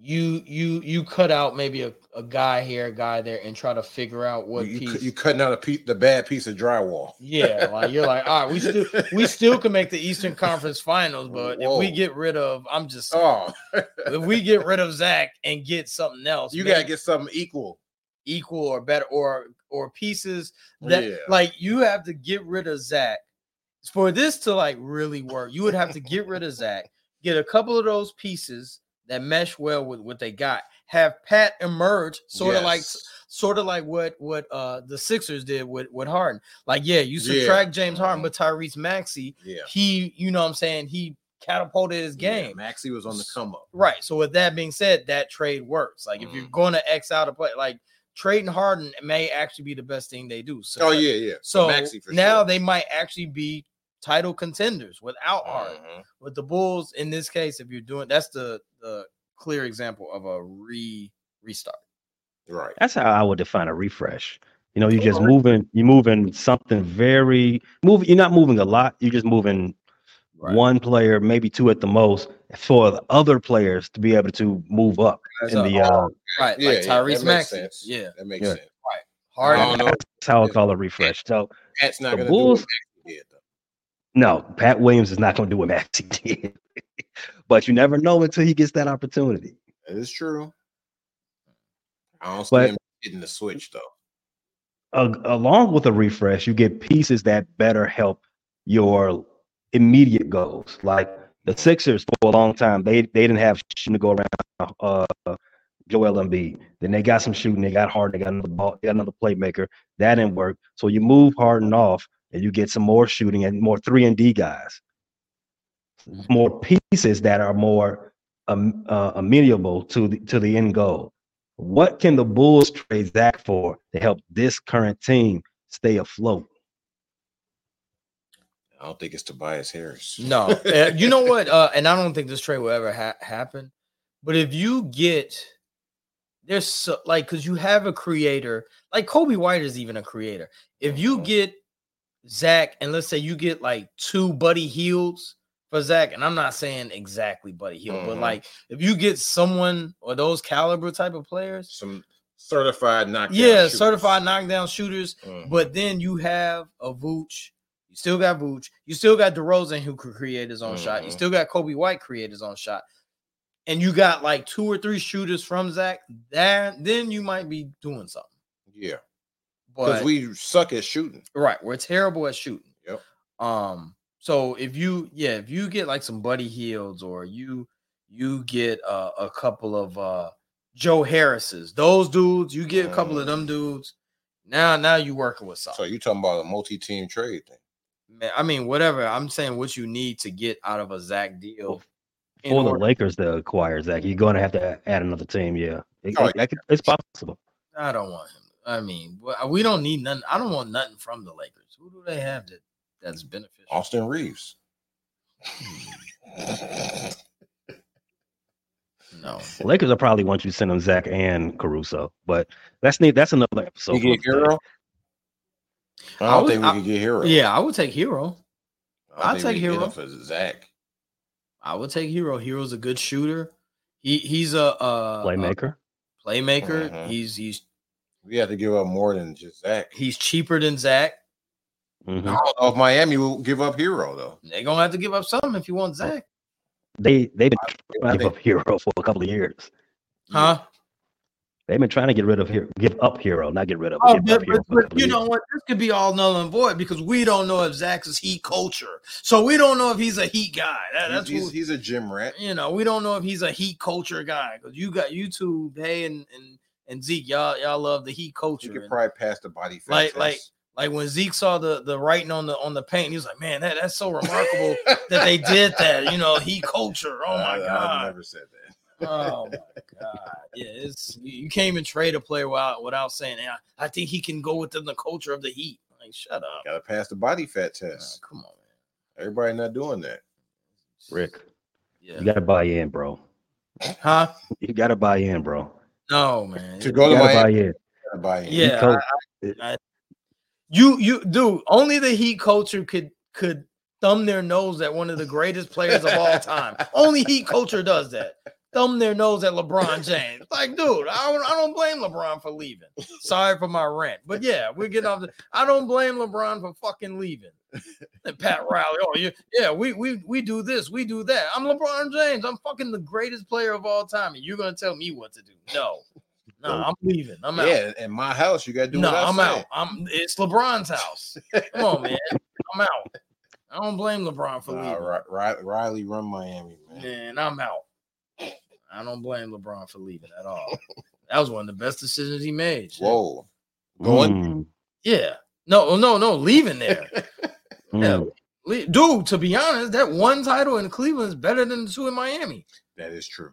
you you you cut out maybe a, a guy here, a guy there, and try to figure out what you, piece. you cutting out a piece, the bad piece of drywall. yeah, like you're like, all right, we still we still can make the Eastern Conference Finals, but if we get rid of, I'm just Oh, if we get rid of Zach and get something else, you gotta get something equal. equal or better or or pieces that Yeah. like you have to get rid of Zach for this to like really work. You would have to get rid of Zach, get a couple of those pieces that mesh well with what they got. Have Pat emerge, sort of like sort of like what what uh the Sixers did with with Harden. Like, yeah, you Yeah. subtract James Harden, Mhm. but Tyrese Maxey, yeah. he, you know what I'm saying, he catapulted his game. Yeah, Maxie was on the come up. Right. So with that being said, that trade works. Like if you're going to X out a play, like trading Harden may actually be the best thing they do. So Oh yeah, yeah. So Maxey now sure. they might actually be title contenders without Harden. Mhm. With the Bulls, in this case, if you're doing that's the the clear example of a re restart. Right. that's how i would define a refresh you know you're just moving you're moving something very move you're not moving a lot you're just moving Right. one player maybe two at the most for the other players to be able to move up in the uh right, Yeah, like yeah, Tyrese that makes Maxey. Yeah, That makes Yeah. sense. Harden. I don't know. that's how i call a refresh so Pat's not The Bulls- do what Maxey did though. No, Pat Williams is not going to do what Maxie did. But you never know until he gets that opportunity. Is true. I don't see But- him hitting the switch though. Uh, along with a refresh, you get pieces that better help your immediate goals. Like the Sixers for a long time, they they didn't have shooting to go around. Uh, Joel Embiid. Then they got some shooting. They got Harden. They got another ball. They got another playmaker. That didn't work. So you move Harden off, and you get some more shooting and more three and D guys, more pieces that are more um, uh, amenable to the to the end goal. What can the Bulls trade Zach for to help this current team stay afloat? I don't think it's Tobias Harris. No, Uh, you know what? Uh, and I don't think this trade will ever ha- happen. But if you get there's so, like because you have a creator like Coby White is even a creator. If you Mhm. get Zach and let's say you get like two Buddy Hields for Zach, and I'm not saying exactly Buddy Hield, Mhm. but like if you get someone or those caliber type of players, Some certified knockdown. yeah, shooters. certified knockdown shooters, Mhm. but then you have a Vooch. You still got Vooch. You still got DeRozan who could create his own shot. You Mhm. still got Coby White create his own shot. And you got like two or three shooters from Zach. That then you might be doing something. yeah, because But we suck at shooting. right, we're terrible at shooting. Yep. Um. So if you yeah, if you get like some Buddy Hields or you you get uh, a couple of uh Joe Harris's, those dudes, you get a couple of them dudes. Now now you working with something. So you talking about a multi-team trade thing? Man, I mean, whatever. I'm saying what you need to get out of a Zach deal. For the order- Lakers to acquire Zach, you're going to have to add another team. Yeah, It- Oh, it- it's possible. I don't want him. I mean, we don't need nothing. I don't want nothing from the Lakers. Who do they have that that's beneficial? Austin Reaves. No. Lakers will probably want you to send them Zach and Caruso, but that's neat. That's another episode. you get. Herro? I I don't would- think we I- could get Herro. Yeah, I would take Herro. I don't I'd take we could get Herro. for Zach. I would take Herro. Herro's a good shooter. He he's a, a Playmaker. a playmaker. Mhm. He's he's We have to give up more than just Zach. he's cheaper than Zach. Mhm. I don't know if Miami will give up Herro though. They're gonna have to give up something if you want Zach. They they've been I trying to give up Herro for a couple of years. Huh? They've been trying to get rid of Herro, give up Herro, not get rid of. Oh, give but, up Herro but- but you know years. what? This could be all null and void because we don't know if Zach's is heat culture. So we don't know if he's a heat guy. That- He's, that's he's, what, he's a gym rat. you know. We don't know if he's a heat culture guy because you got you two, hey and and and Zeke, y'all y'all love the heat He culture. could And, probably pass the body fat Like- test. like- like when Zeke saw the the writing on the on the paint, he was like, "Man, that, that's so remarkable that they did that." You know, heat culture. Oh my I, I god. never said that. Oh my god! Yeah, it's you you can't even trade a player without without saying, "Yeah, I think he can go within the culture of the Heat." Like, shut up! Got to pass the body fat Oh, test. come on, man. Everybody not doing that. Rick, yeah. you got to buy in, bro. huh? You got to buy in, bro. No, man. To You go to got to buy in. buy in. Yeah, told- You you dude, only the Heat culture could could thumb their nose at one of the greatest players of all time. only Heat culture does that. Thumb their nose at LeBron James. Like, dude, I don't, I don't blame LeBron for leaving. Sorry for my rant, but yeah, we're getting off. The, I don't blame LeBron for fucking leaving. And Pat Riley, oh yeah, yeah, we we we do this, we do that. I'm LeBron James. I'm fucking the greatest player of all time, and you're gonna tell me what to do? No, no, I'm leaving. I'm out. yeah, in my house, you got to do No, what I I'm say. out. I'm it's LeBron's house. Come on, man. I'm out. I don't blame LeBron for Nah, leaving. Ri- Ri- Riley run Miami, man. Man, I'm out. I don't blame LeBron for leaving at all. That was one of the best decisions he made. shit. Whoa. Going- Mm, Yeah. No, no, no, leaving there. Yeah. mm. Le- Dude, to be honest, that one title in Cleveland is better than the two in Miami. That is true.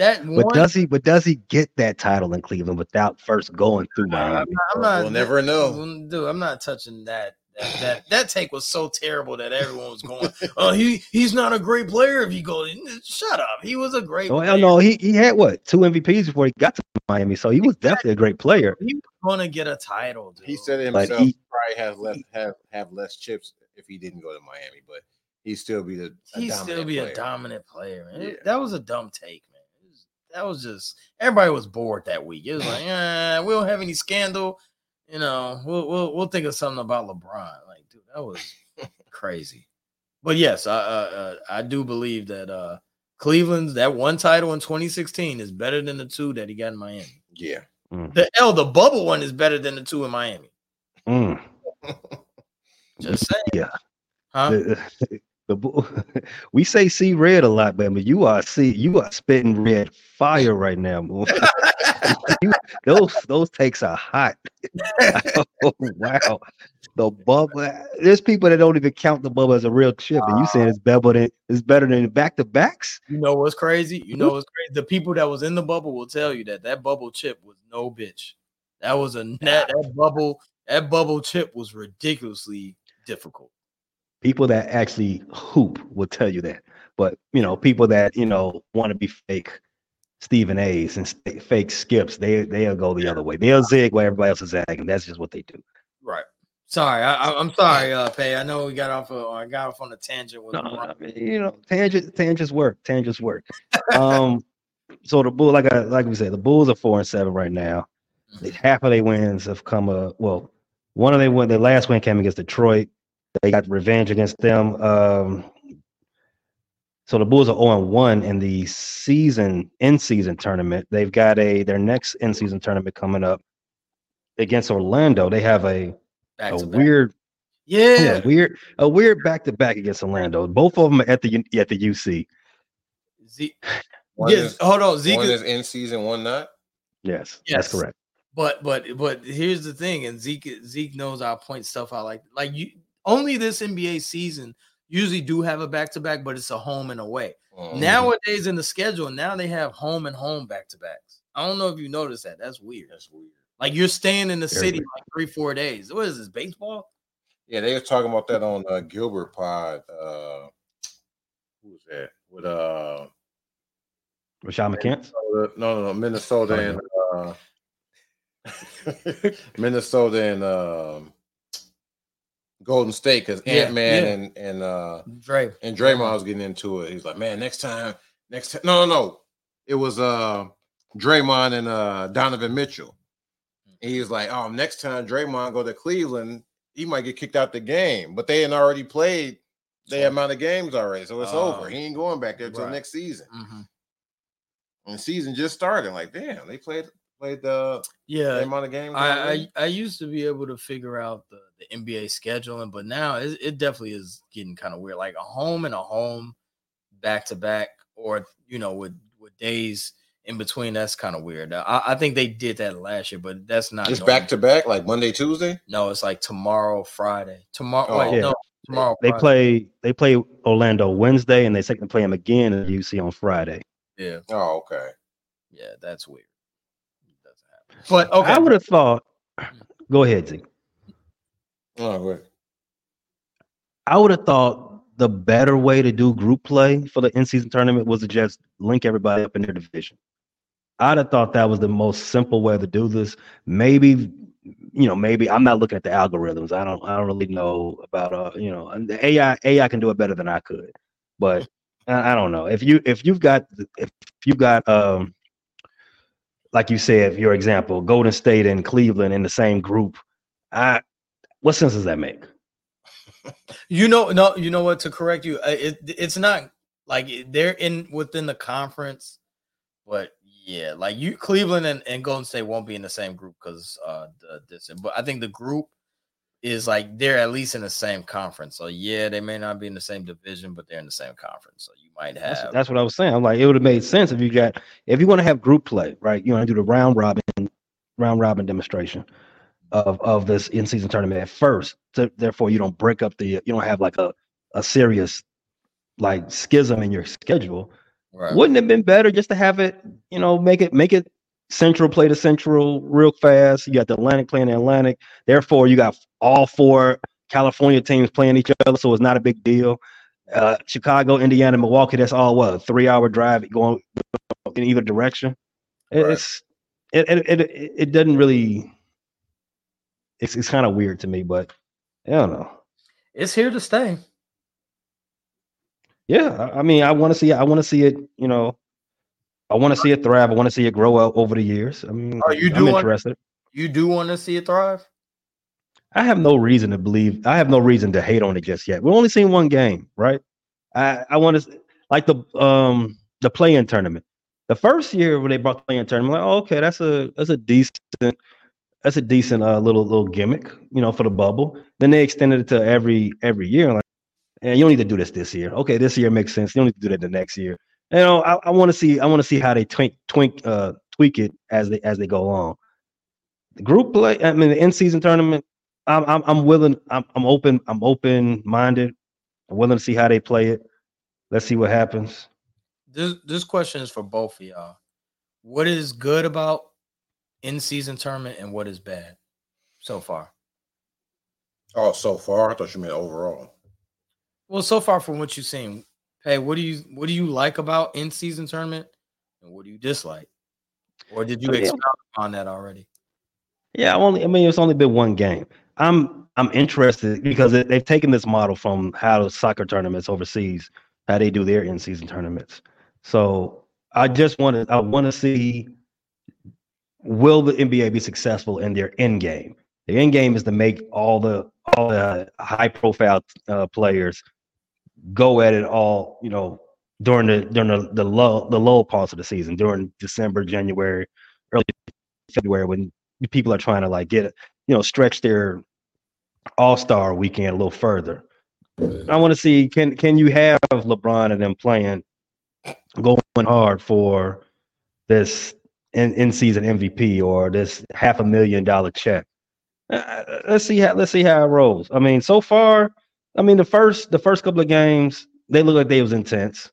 That But one, does he? But does he get that title in Cleveland without first going through I'm Miami? not, I'm not- We'll never know. Dude, I'm not touching that. That, that that take was so terrible that everyone was going, "Oh, he he's not a great player if he goes." Shut up. He was a great. Oh player. no, he he had what two MVPs before he got to Miami, so he was definitely a great player. He was gonna get a title. Dude. He said it But himself. he- probably have less have have less chips if he didn't go to Miami, but he'd still be the he'd still dominant be a dominant player, man. Yeah. that was a dumb take, man. It was- that was just everybody was bored that week. It was like, eh, we don't have any scandal. You know, we'll we'll we'll think of something about LeBron. Like, dude, that was crazy. But yes, I uh, uh, I do believe that uh Cleveland's that one title in 2016 is better than the two that he got in Miami. Yeah. The L, the bubble one is better than the two in Miami. Mm. Just saying. Yeah. Huh? The, we say see red a lot, man, but you are see you are spitting red fire right now. You- those those takes are hot. oh, wow. The bubble. There's people that don't even count the bubble as a real chip, and you saying ah. it's better than it's better than back to backs. You know what's crazy? You know what's crazy? The people that was in the bubble will tell you that that bubble chip was no bitch. That was a ah. net. That bubble. That bubble chip was ridiculously difficult. People that actually hoop will tell you that. But you know, people that you know want to be fake Stephen A's and st- fake skips, they they'll go the other way. They'll zig where everybody else is zagging. That's just what they do. Right. Sorry, I, am sorry, uh, Pay. I know we got off. Of, I got off on a tangent. With no, I mean, you know, tangent, tangents work. Tangents work. um, so the bull, like I, like we said, the Bulls are four and seven right now. Mm-hmm. Half of their wins have come. Uh, well, one of their win, their last win came against Detroit. They got revenge against them. Um, so the Bulls are 0 1 in the season in season tournament. They've got a their next in season tournament coming up against Orlando. They have a back a weird, yeah. yeah, weird, a weird back to back against Orlando. Both of them at the at the UC. Z- yes, is, hold on. Zeke one is in season, one not. Yes, yes, that's correct. But but but here's the thing, and Zeke Zeke knows I point stuff out like like you only this NBA season usually do have a back to back, but it's a home and away. Mm-hmm. Nowadays in the schedule, now they have home and home back to backs. I don't know if you noticed that. That's weird. That's weird. Like you're staying in the Very city weird. like three, four days. What is this baseball? Yeah, they were talking about that on uh, Gilbert Pod. Uh, who was that? With uh, Rashad McCants? No, no, no, Minnesota and uh, Minnesota and um, Golden State because yeah, Ant Man yeah. and and uh and Draymond was getting into it. He's like, man, next time, next time, no, no, no, it was uh Draymond and uh Donovan Mitchell. And he was like, oh, next time Draymond go to Cleveland, he might get kicked out the game, but they had already played the amount of games already, so it's uh, over. He ain't going back there until right. next season. Mm-hmm. And the season just started. Like, damn, they played played the yeah the amount of games. I, I, I used to be able to figure out the, the NBA scheduling, but now it, it definitely is getting kind of weird. Like a home and a home back to back, or you know, with with days in between. That's kind of weird. I, I, think they did that last year, but that's not. It's back to back, like Monday, Tuesday. No, it's like tomorrow, Friday. Tomorrow, oh, wait, yeah. no, tomorrow. They Friday. play. They play Orlando Wednesday, and they second play them again at UC on Friday. Yeah. Oh, okay. Yeah, that's weird. But okay, I would have thought. Go ahead, Z. Go ahead. I would have thought the better way to do group play for the in-season tournament was to just link everybody up in their division. I'd have thought that was the most simple way to do this. Maybe, you know, maybe I'm not looking at the algorithms. I don't, I don't really know about, uh, you know, the AI, AI can do it better than I could, but I, I don't know if you, if you've got, if you've got, um, like you said, your example, Golden State and Cleveland in the same group. I, what sense does that make? You know, no, you know what? To correct you, it, it's not like they're in within the conference, but yeah, like you, Cleveland and, and Golden State won't be in the same group because uh the this, but I think the group is like they're at least in the same conference. So yeah, they may not be in the same division, but they're in the same conference. So you might have. That's, that's what I was saying. I'm like, it would have made sense if you got if you want to have group play, right? You want to do the round robin, round robin demonstration of of this in season tournament at first. So therefore, you don't break up the you don't have like a a serious like schism in your schedule. Right. Wouldn't it have been better just to have it, you know, make it make it Central play the Central real fast. You got the Atlantic playing the Atlantic. Therefore, you got all four California teams playing each other, so it's not a big deal. Uh, Chicago, Indiana, Milwaukee. That's all what three hour drive going in either direction. Right. It's it, it it it doesn't really. It's it's kind of weird to me, but I don't know. It's here to stay. Yeah, I mean, I want to see. I want to see it. You know, I want to see it thrive. I want to see it grow up over the years. I mean, Are you I'm do interested. you do want to see it thrive? I have no reason to believe. I have no reason to hate on it just yet. We've only seen one game, right? I I want to like the um the play-in tournament. The first year when they brought the play-in tournament, like, oh, okay, that's a that's a decent that's a decent uh, little little gimmick, you know, for the bubble. Then they extended it to every every year. Like, and you don't need to do this this year. Okay, this year makes sense. You don't need to do that the next year you know, I, I want to see I want to see how they twink twink uh tweak it as they as they go along. The group play, I mean the in season tournament, I'm I'm I'm willing, I'm I'm open, I'm open minded. I'm willing to see how they play it. Let's see what happens. This this question is for both of y'all. What is good about in season tournament and what is bad so far? Oh, so far? I thought you meant overall. Well, so far from what you've seen, hey, what do you what do you like about in season tournament, and what do you dislike, or did you expound on that already? Yeah, I only I mean it's only been one game. I'm I'm interested because they've taken this model from how soccer tournaments overseas, how they do their in-season tournaments. So I just want to I want to see will the NBA be successful in their end game? The end game is to make all the all the high profile uh, players go at it all, you know, during the during the, the low the low parts of the season, during December, January, early February, when people are trying to like get you know stretch their All Star weekend a little further. I want to see can can you have LeBron and them playing going hard for this in, in season MVP or this half a million dollar check. Uh, uh, let's see how let's see how it rolls. I mean, so far, I mean the first the first couple of games they look like they was intense,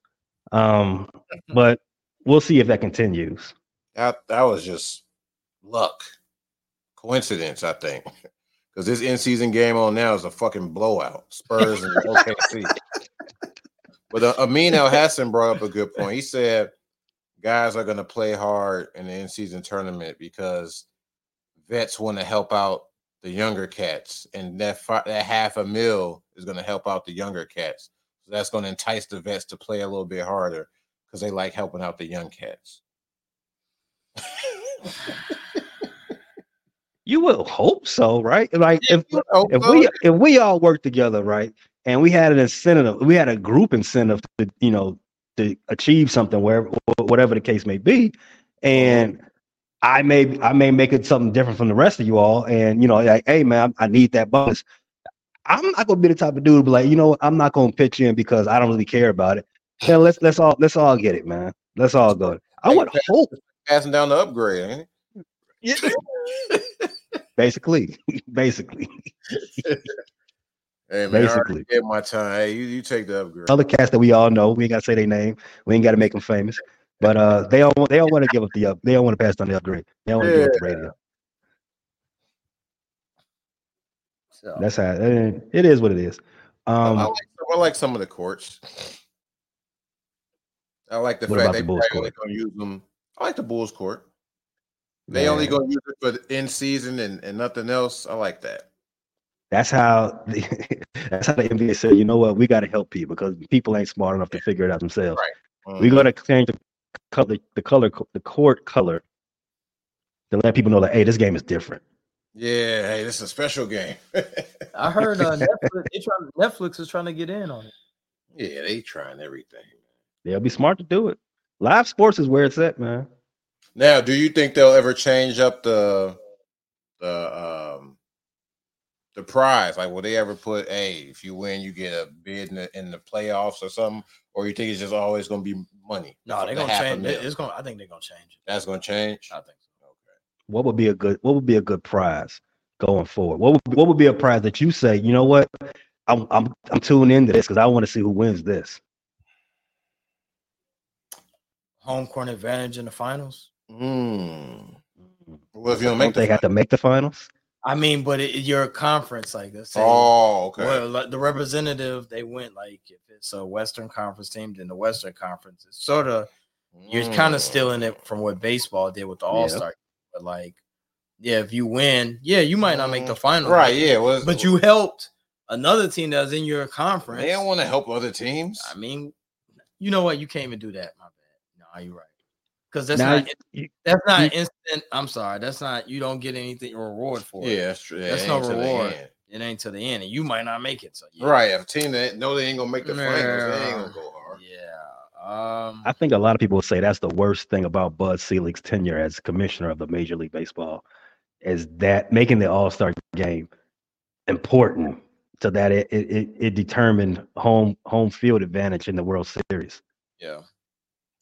um, but we'll see if that continues. That that was just luck, coincidence, I think, because this in season game on now is a fucking blowout. Spurs and OKC. But uh, Amin Elhassan brought up a good point. He said guys are going to play hard in the in season tournament because vets want to help out the younger cats, and that that half a mil is going to help out the younger cats. So that's going to entice the vets to play a little bit harder because they like helping out the young cats. you will hope so, right? Like if if we if we all work together, right, and we had an incentive, we had a group incentive to you know to achieve something, wherever whatever the case may be, mm-hmm. and I may I may make it something different from the rest of you all, and you know, like, hey man, I need that bonus. I'm not gonna be the type of dude to be like, you know, I'm not gonna pitch in because I don't really care about it. Yeah, let's let's all let's all get it, man. Let's all go. I would hope passing down the upgrade, ain't it? Yeah. basically, basically. Hey man, basically, get my time. Hey, you, you take the upgrade. Other cats that we all know, we ain't gotta say their name. We ain't gotta make them famous. But uh, they all they all want to give up the up. They all want to pass on the upgrade. They don't want to yeah. give up the radio. So that's how it, it is. What it is. Um, I, like, I like some of the courts. I like the fact they the only gonna use them. I like the Bulls court. They Man. only gonna use it for the in season and, and nothing else. I like that. That's how the, that's how the NBA said, you know what, we got to help people because people ain't smart enough to figure it out themselves. Right. Mm-hmm. We're gonna change the color, the color, the court color to let people know that hey, this game is different. Yeah, hey, this is a special game. I heard uh, Netflix, trying, Netflix is trying to get in on it. Yeah, they trying everything. They'll be smart to do it. Live sports is where it's at, man. Now, do you think they'll ever change up the the um the prize? Like, will they ever put, hey, if you win, you get a bid in the, in the playoffs or something? Or you think it's just always going to be money? No, they're going to change. It's going. I think they're going to change it. That's going to change. I think so. Okay. What would be a good? What would be a good prize going forward? What would what would be a prize that you say? You know what? I'm I'm I'm tuning into this because I want to see who wins this. Home court advantage in the finals. Mm. Well, if you don't make, don't they have to make the finals. I mean, but it, you're a conference like this. Oh, okay. Well, like the representative, they went like if it's a Western Conference team, then the Western Conference is sort of you're mm. kind of stealing it from what baseball did with the All Star. Yeah. But like, yeah, if you win, yeah, you might not make the mm. final, right? Yeah, well, but you helped another team that's in your conference. They don't want to help other teams. I mean, you know what? You can't even do that. My bad. No, you're right because that's now, not you, that's not you, instant. I'm sorry, that's not you don't get anything reward for it. Yeah, that's true. That's no reward. It ain't to the end, and you might not make it. So yeah. right, if a team that know they ain't gonna make the finals, they ain't gonna go hard. Yeah. Um, I think a lot of people would say that's the worst thing about Bud Selig's tenure as commissioner of the Major League Baseball, is that making the All Star game important so that it, it it determined home home field advantage in the World Series. Yeah.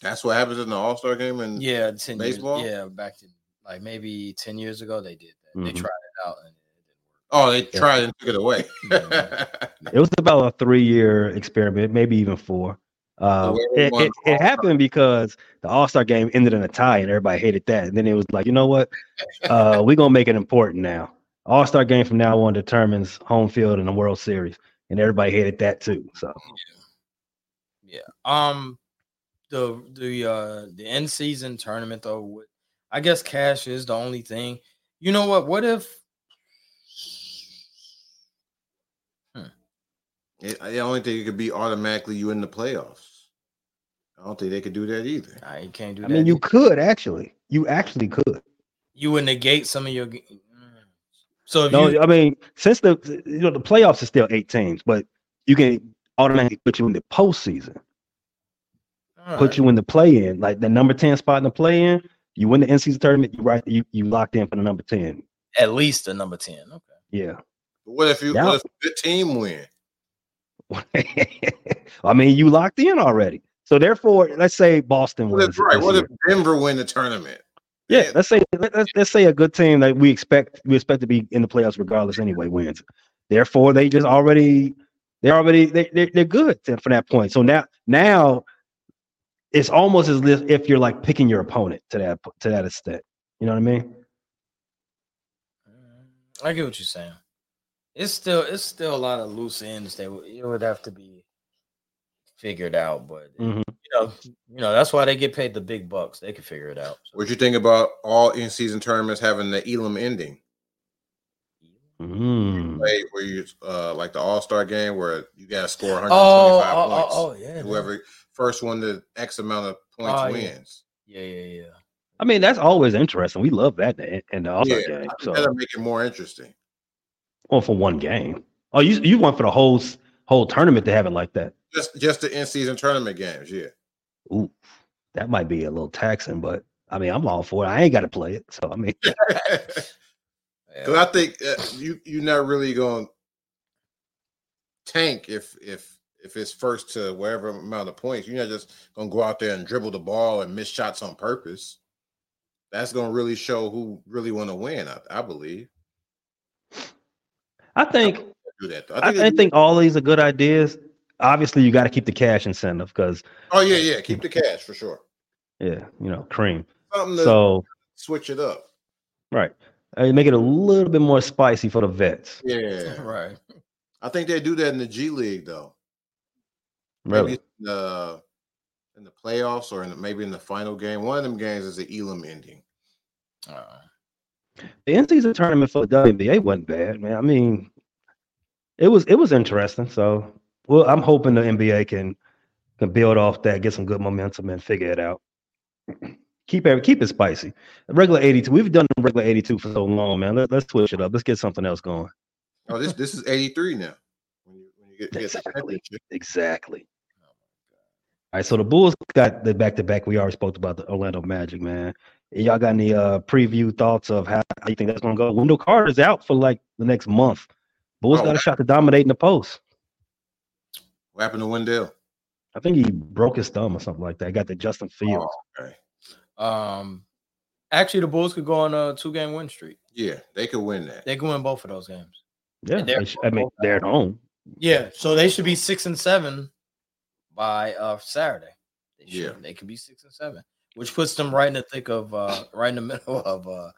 That's what happens in the All Star game and yeah, 10 baseball. Years, yeah, back to like maybe ten years ago they did that. Mm-hmm. They tried it out and it didn't work. Oh, they yeah. tried and took it away. it was about a three-year experiment, maybe even four. Um, it, it, it, happened because the All Star game ended in a tie, and everybody hated that. And then it was like, you know what? Uh, we're gonna make it important now. All Star game from now on determines home field in the World Series, and everybody hated that too. So, yeah. yeah. Um, the the uh the end season tournament though, I guess cash is the only thing. You know what? What if I don't think it could be automatically you in the playoffs. I don't think they could do that either. Nah, you can't do I that. mean, you could actually. You actually could. you would negate some of your. Mm. So if No, you, I mean, since the you know the playoffs is still eight teams, but you can automatically put you in the postseason, put you in the play in, like the number ten spot in the play in. You win the in season tournament, you right, you you locked in for the number ten. at least the number ten. Okay. Yeah. But what if you Yeah. what if a good team win? I mean, you locked in already. So therefore, let's say Boston What if, wins. right, what year. if Denver win the tournament? Yeah, let's say let, let's, let's say a good team that we expect we expect to be in the playoffs regardless anyway wins. Therefore, they just already they're already they they're, they're good to- from that point. So now now it's almost as if if you're like picking your opponent to that to that extent. You know what I mean? I get what you're saying. It's still it's still a lot of loose ends that would- it would have to be figured out, but Mhm. you know, you know that's why they get paid the big bucks. They can figure it out. So, What you think about all in season tournaments having the Elam ending? Mm. Play where you uh like the All Star game where you got to score 125 oh, oh, oh, points. oh, yeah, man. Whoever first one to X amount of points Oh, wins. yeah, yeah, yeah. I mean, that's always interesting. We love that in in the All Star Yeah, game. So, That'll make it more interesting. well, for one game. Oh, you you want for the whole whole tournament to have it like that? Just just the in season tournament games, yeah. Ooh, that might be a little taxing, but I mean, I'm all for it. I ain't got to play it, so I mean, Because I think uh, you you're not really going to tank if if if it's first to whatever amount of points. You're not just going to go out there and dribble the ball and miss shots on purpose. That's going to really show who really want to win. I, I believe. I think Do that. Though. I, they I do- think all these are good ideas. Obviously, you got to keep the cash incentive because, Oh yeah, yeah. Keep the cash for sure. yeah, you know, cream. Something to So, switch it up. right, uh, make it a little bit more spicy for the vets. Yeah, right. I think they do that in the G League though. Really, Maybe in the in the playoffs or in the, maybe in the final game. One of them games is the Elam ending. Uh, the in season tournament for the WNBA wasn't bad, man. I mean, it was it was interesting. So, well, I'm hoping the NBA can can build off that, get some good momentum, and figure it out. Keep it keep it spicy. Regular 82. We've done regular 82 for so long, man. Let, let's switch it up. Let's get something else going. Oh, this this is 83 now. When you when you get, get Exactly. championship. Exactly. All right, so the Bulls got the back to back. We already spoke about the Orlando Magic, man. Y'all got any uh preview thoughts of how, how you think that's gonna go? Wendell Carter's out for like the next month. Bulls Oh, got a shot to dominate in the post. What happened to Wendell? I think he broke his thumb or something like that. Got the Justin Fields. Oh, okay. um, actually, the Bulls could go on a two game win streak. Yeah, they could win that. They could win both of those games. yeah, they're they sh- I mean they're at home. Yeah, so they should be six and seven by uh Saturday. They should, Yeah. they could be six and seven, which puts them right in the thick of uh right in the middle of uh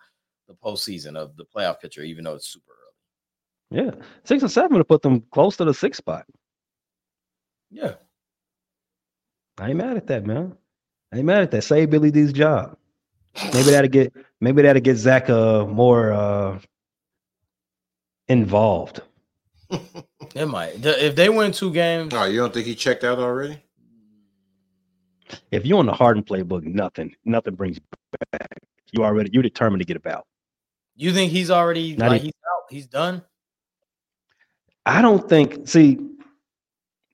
the postseason of the playoff picture, even though it's super early. Yeah, six and seven to put them close to the sixth spot. Yeah, I ain't mad at that, man. I ain't mad at that. Save Billy D's job. Maybe that'll get maybe that'll get Zach uh more uh involved. it might. If they win two games, Oh, you don't think he checked out already? If you're on the Harden playbook, nothing, nothing brings back. You already you're determined to get about. you think he's already Not like even- he's out, he's done? I don't think. See,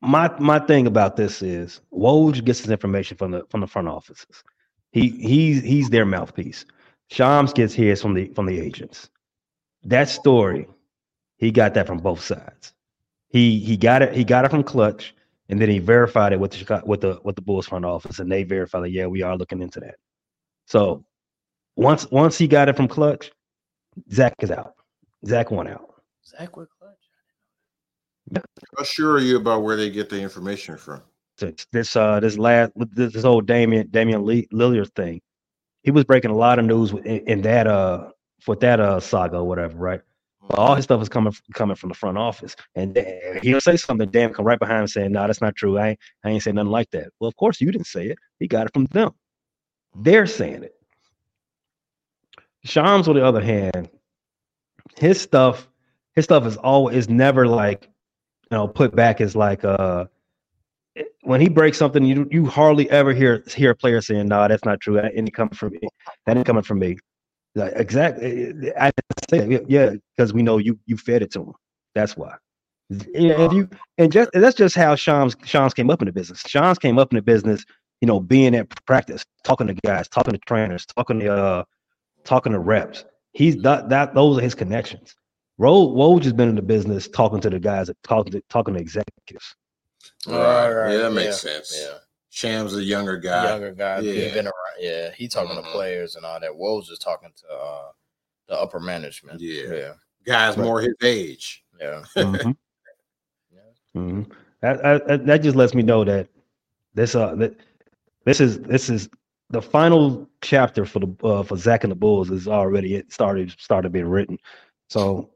my my thing about this is Woj gets his information from the from the front offices. He he's he's their mouthpiece. Shams gets his from the from the agents. That story, he got that from both sides. He he got it he got it from Klutch, and then he verified it with the Chicago, with the with the Bulls front office, and they verified that yeah we are looking into that. So once once he got it from Klutch, Zach is out. Zach went out. Zach with Klutch. How sure are you about where they get the information from? this this uh this last this, this old Damian Damian Lee, Lillard thing. He was breaking a lot of news with- in, in that uh for that uh saga or whatever, right? All his stuff is coming coming from the front office, and he'll say something. Damn, come right behind him saying, "No, nah, that's not true. I ain't, I ain't saying nothing like that." Well, of course you didn't say it. He got it from them. They're saying it. Shams, on the other hand, his stuff, his stuff is always is never like you know put back as like uh when he breaks something, you you hardly ever hear hear a player saying, "No, nah, that's not true. That ain't coming from me. That ain't coming from me." Like, exactly. I say, yeah, because we know you you fed it to him. That's why. Yeah, if you and just that's just how Shams Shams came up in the business. Shams came up in the business, you know, being at practice, talking to guys, talking to trainers, talking to uh, talking to reps. He's that that those are his connections. Ro Woj has been in the business talking to the guys, talking to talking to executives. Right. right. Yeah, that makes yeah. sense. Yeah. Sham's a younger guy. Younger guy. Yeah. He been around. Yeah. He talking mm-hmm. to players and all that. Woj is talking to uh, the upper management. Yeah. Yeah. Guys more his age. Yeah. Mm-hmm. yeah. Mm-hmm. That, that, that just lets me know that this uh that this is this is the final chapter for the uh, for Zach and the Bulls is already it started started being written. So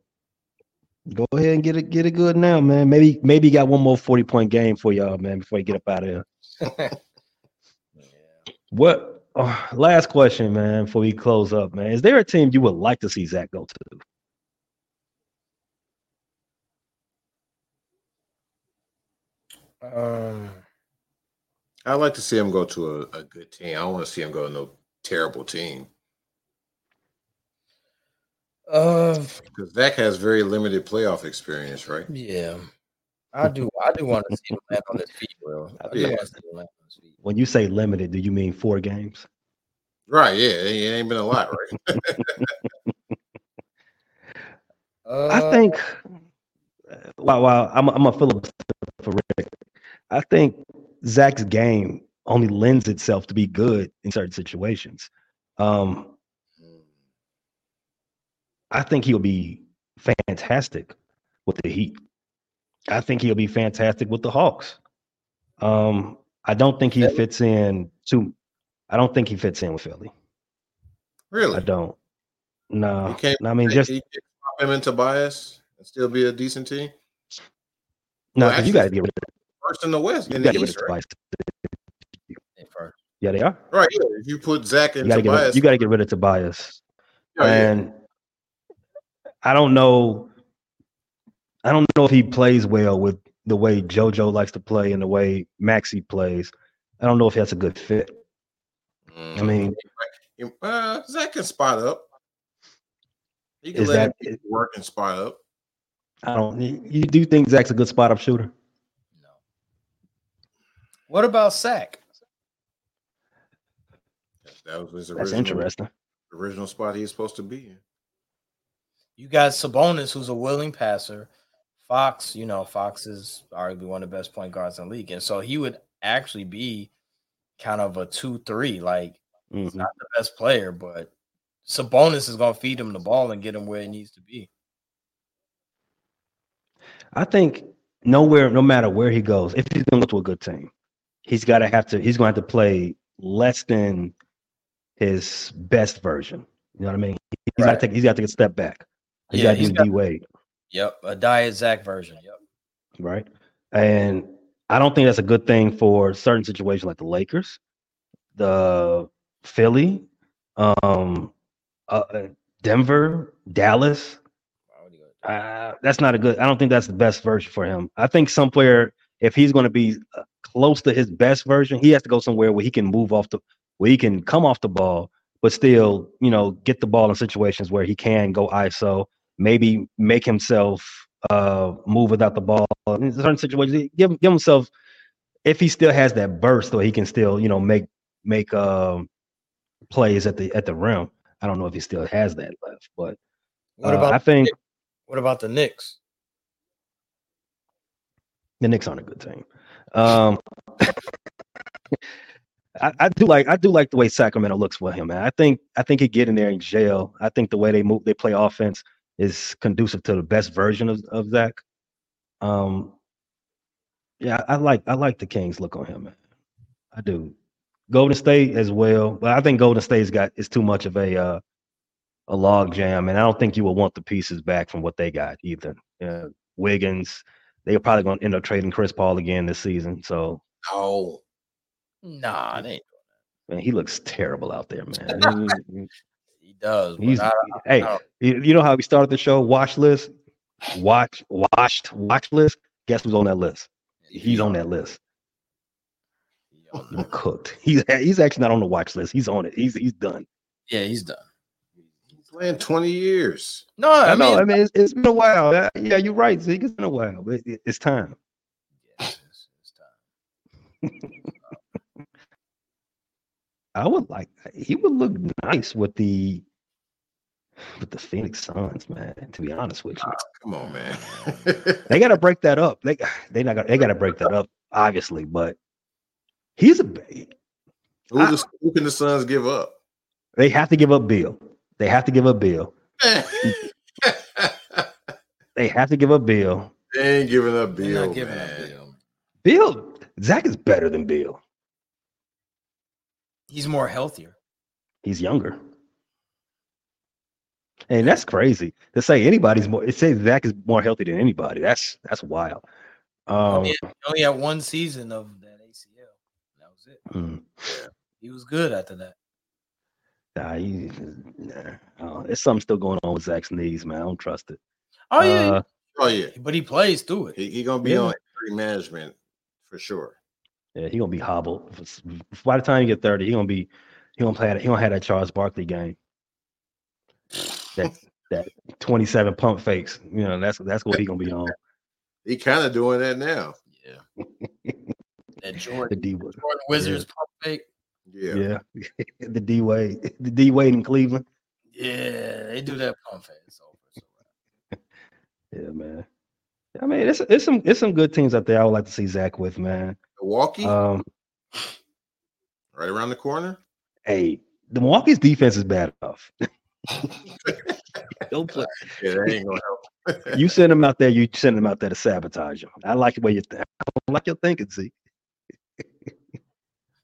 Go ahead and get it, get it good now, man. Maybe, maybe you got one more 40 point game for y'all, man, before you get up out of here. Yeah. What oh, last question, man, before we close up, man? Is there a team you would like to see Zach go to? Um, I'd like to see him go to a, a good team. I don't want to see him go to no terrible team. Uh, because Zach has very limited playoff experience, right? Yeah, I do. I do want to see him land on his feet, bro. Yeah. When you say limited, do you mean four games? Right. Yeah, it ain't been a lot, right? uh, I think. Wow, wow. I'm I'm a Philip for Rick. I think Zach's game only lends itself to be good in certain situations. Um, I think he'll be fantastic with the Heat. I think he'll be fantastic with the Hawks. Um, I don't think he fits in to. I don't think he fits in with Philly. Really? I don't. No. I mean, just him into Tobias and still be a decent team. No, well, you got to get rid of first in the West. In the East, right? Yeah, they are. Right. Yeah. If you put Zach and you Tobias, you got to get rid of Tobias. Oh, and yeah. I don't know. I don't know if he plays well with the way JoJo likes to play and the way Maxey plays. I don't know if that's a good fit. Mm. I mean, uh, Zach can spot up. He can let that, him work and spot up. I don't. You do think Zach's a good spot up shooter? No. What about Sack? That was his original, That's interesting. Original spot he was supposed to be in. You got Sabonis, who's a willing passer. Fox, you know, Fox is arguably one of the best point guards in the league. And so he would actually be kind of a two-three. Like mm-hmm. he's not the best player, but Sabonis is gonna feed him the ball and get him where it needs to be. I think nowhere, no matter where he goes, if he's gonna go to a good team, he's gotta have to, he's gonna have to play less than his best version. You know what I mean? He's right. gotta take he's gotta take a step back. He yeah, got to do D Wade. Yep, a diet Zach version. Yep. Right, and I don't think that's a good thing for certain situations like the Lakers, the Philly, um, uh, uh Denver, Dallas. Uh, that's not a good. I don't think that's the best version for him. I think somewhere, if he's going to be uh, close to his best version, he has to go somewhere where he can move off the, where he can come off the ball, but still, you know, get the ball in situations where he can go ISO maybe make himself uh, move without the ball in certain situations. Give give himself if he still has that burst, or he can still you know make make uh, plays at the at the rim. I don't know if he still has that left, but what uh, about I think. What about the Knicks? The Knicks aren't a good team. Um, I, I, do like I do like the way Sacramento looks for him, man. I think I think he get in there in jail. I think the way they move, they play offense is conducive to the best version of, of Zach. Um, yeah, I like I like the Kings look on him, man. I do. Golden State as well, but I think Golden State's got is too much of a uh, a log jam, and I don't think you will want the pieces back from what they got either. Uh, Wiggins, they're probably going to end up trading Chris Paul again this season. So, oh, nah, they man, he looks terrible out there, man does. He's I, hey, you know how we started the show? Watch list, watch, watched, watch list. Guess who's on that list? He's on that list. cooked. He's he's actually not on the watch list. He's on it. He's he's done. Yeah, he's done. He's playing 20 years. No, I, I mean, know. I mean, it's, it's been a while. Uh, Yeah, you're right, Zeke. It's been a while, but it, it's time. Yes, it's- it's time. I would like. He would look nice with the with the Phoenix Suns, man. To be honest with you, ah, Come on, man. they got to break that up. They they not gonna, they got to break that up, obviously. But he's a. who, the, who can the Suns give up? They have to give up Beal. They have to give up Beal. They have to give up Beal. they ain't giving up They're Beal. not giving man. up Beal. Beal Zach is better than Beal. He's more healthier. He's younger. And that's crazy to say anybody's more. It says Zach is more healthy than anybody. That's that's wild. Um, He only had one season of that ACL. That was it. mm, He was good after that. nah, he, nah, uh, there's something still going on with Zach's knees, man. I don't trust it. Oh yeah, Uh, Oh yeah, but he plays through it. he, he gonna be Yeah. on injury management for sure. Yeah, he gonna be hobbled. By the time you get 30, he gonna be he gonna play. He gonna have that Charles Barkley game. That that 27 pump fakes. You know, that's that's what he gonna be on. He kind of doing that now. Yeah. that The Jordan, D Jordan Wizards pump fake. Yeah. yeah, the D Wade, the D Wade in Cleveland. Yeah, they do that pump fake. It's. It's over. Yeah, man. I mean, it's it's some it's some good teams out there. I would like to see Zach with, man. Milwaukee, Um, right around the corner. hey, the Milwaukee's defense is bad enough. Don't play. Yeah, that ain't gonna help. You send them out there. You send them out there to sabotage them. I like the way you think. I don't like your thinking. See,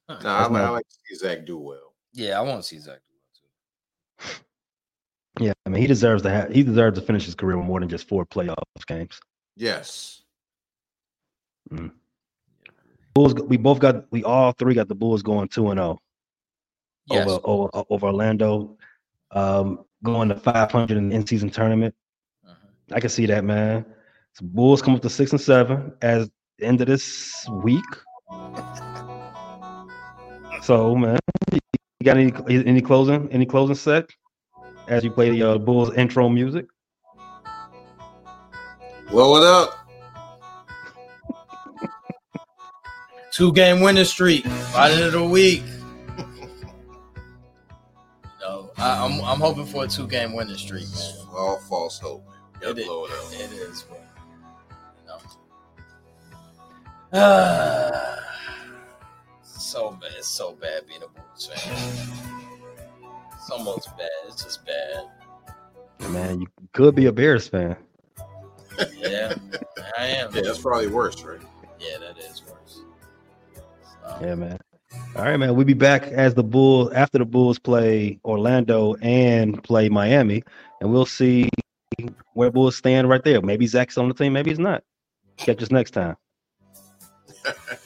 No, I, like- my- I like to see Zach do well. Yeah, I want to see Zach do that too. yeah, I mean, he deserves to have. He deserves to finish his career with more than just four playoff games. Yes. Bulls. We both got. We all three got the Bulls going two and zero Yes. over, over over Orlando. Um, going to five hundred in the in season tournament. Mhm. I can see that, man. So Bulls come up to six and seven as the end of this week. So, man, you got any any closing any closing set as you play the uh, Bulls intro music? Well, what up? Two game winning streak by the end of the week. no, I, I'm I'm hoping for a two game winning streak, man. All false hope. Gotta It is. blow it up. It is, but you know. Ah, so bad, it's so bad being a Bulls fan. It's almost bad. It's just bad. Man, you could be a Bears fan. Yeah, I am. Yeah, that's probably worse, right? Yeah, that is worse. Yeah, man. All right, man. We'll be back as the Bulls after the Bulls play Orlando and play Miami, and we'll see where Bulls stand right there. Maybe Zach's on the team, maybe he's not. Catch us next time.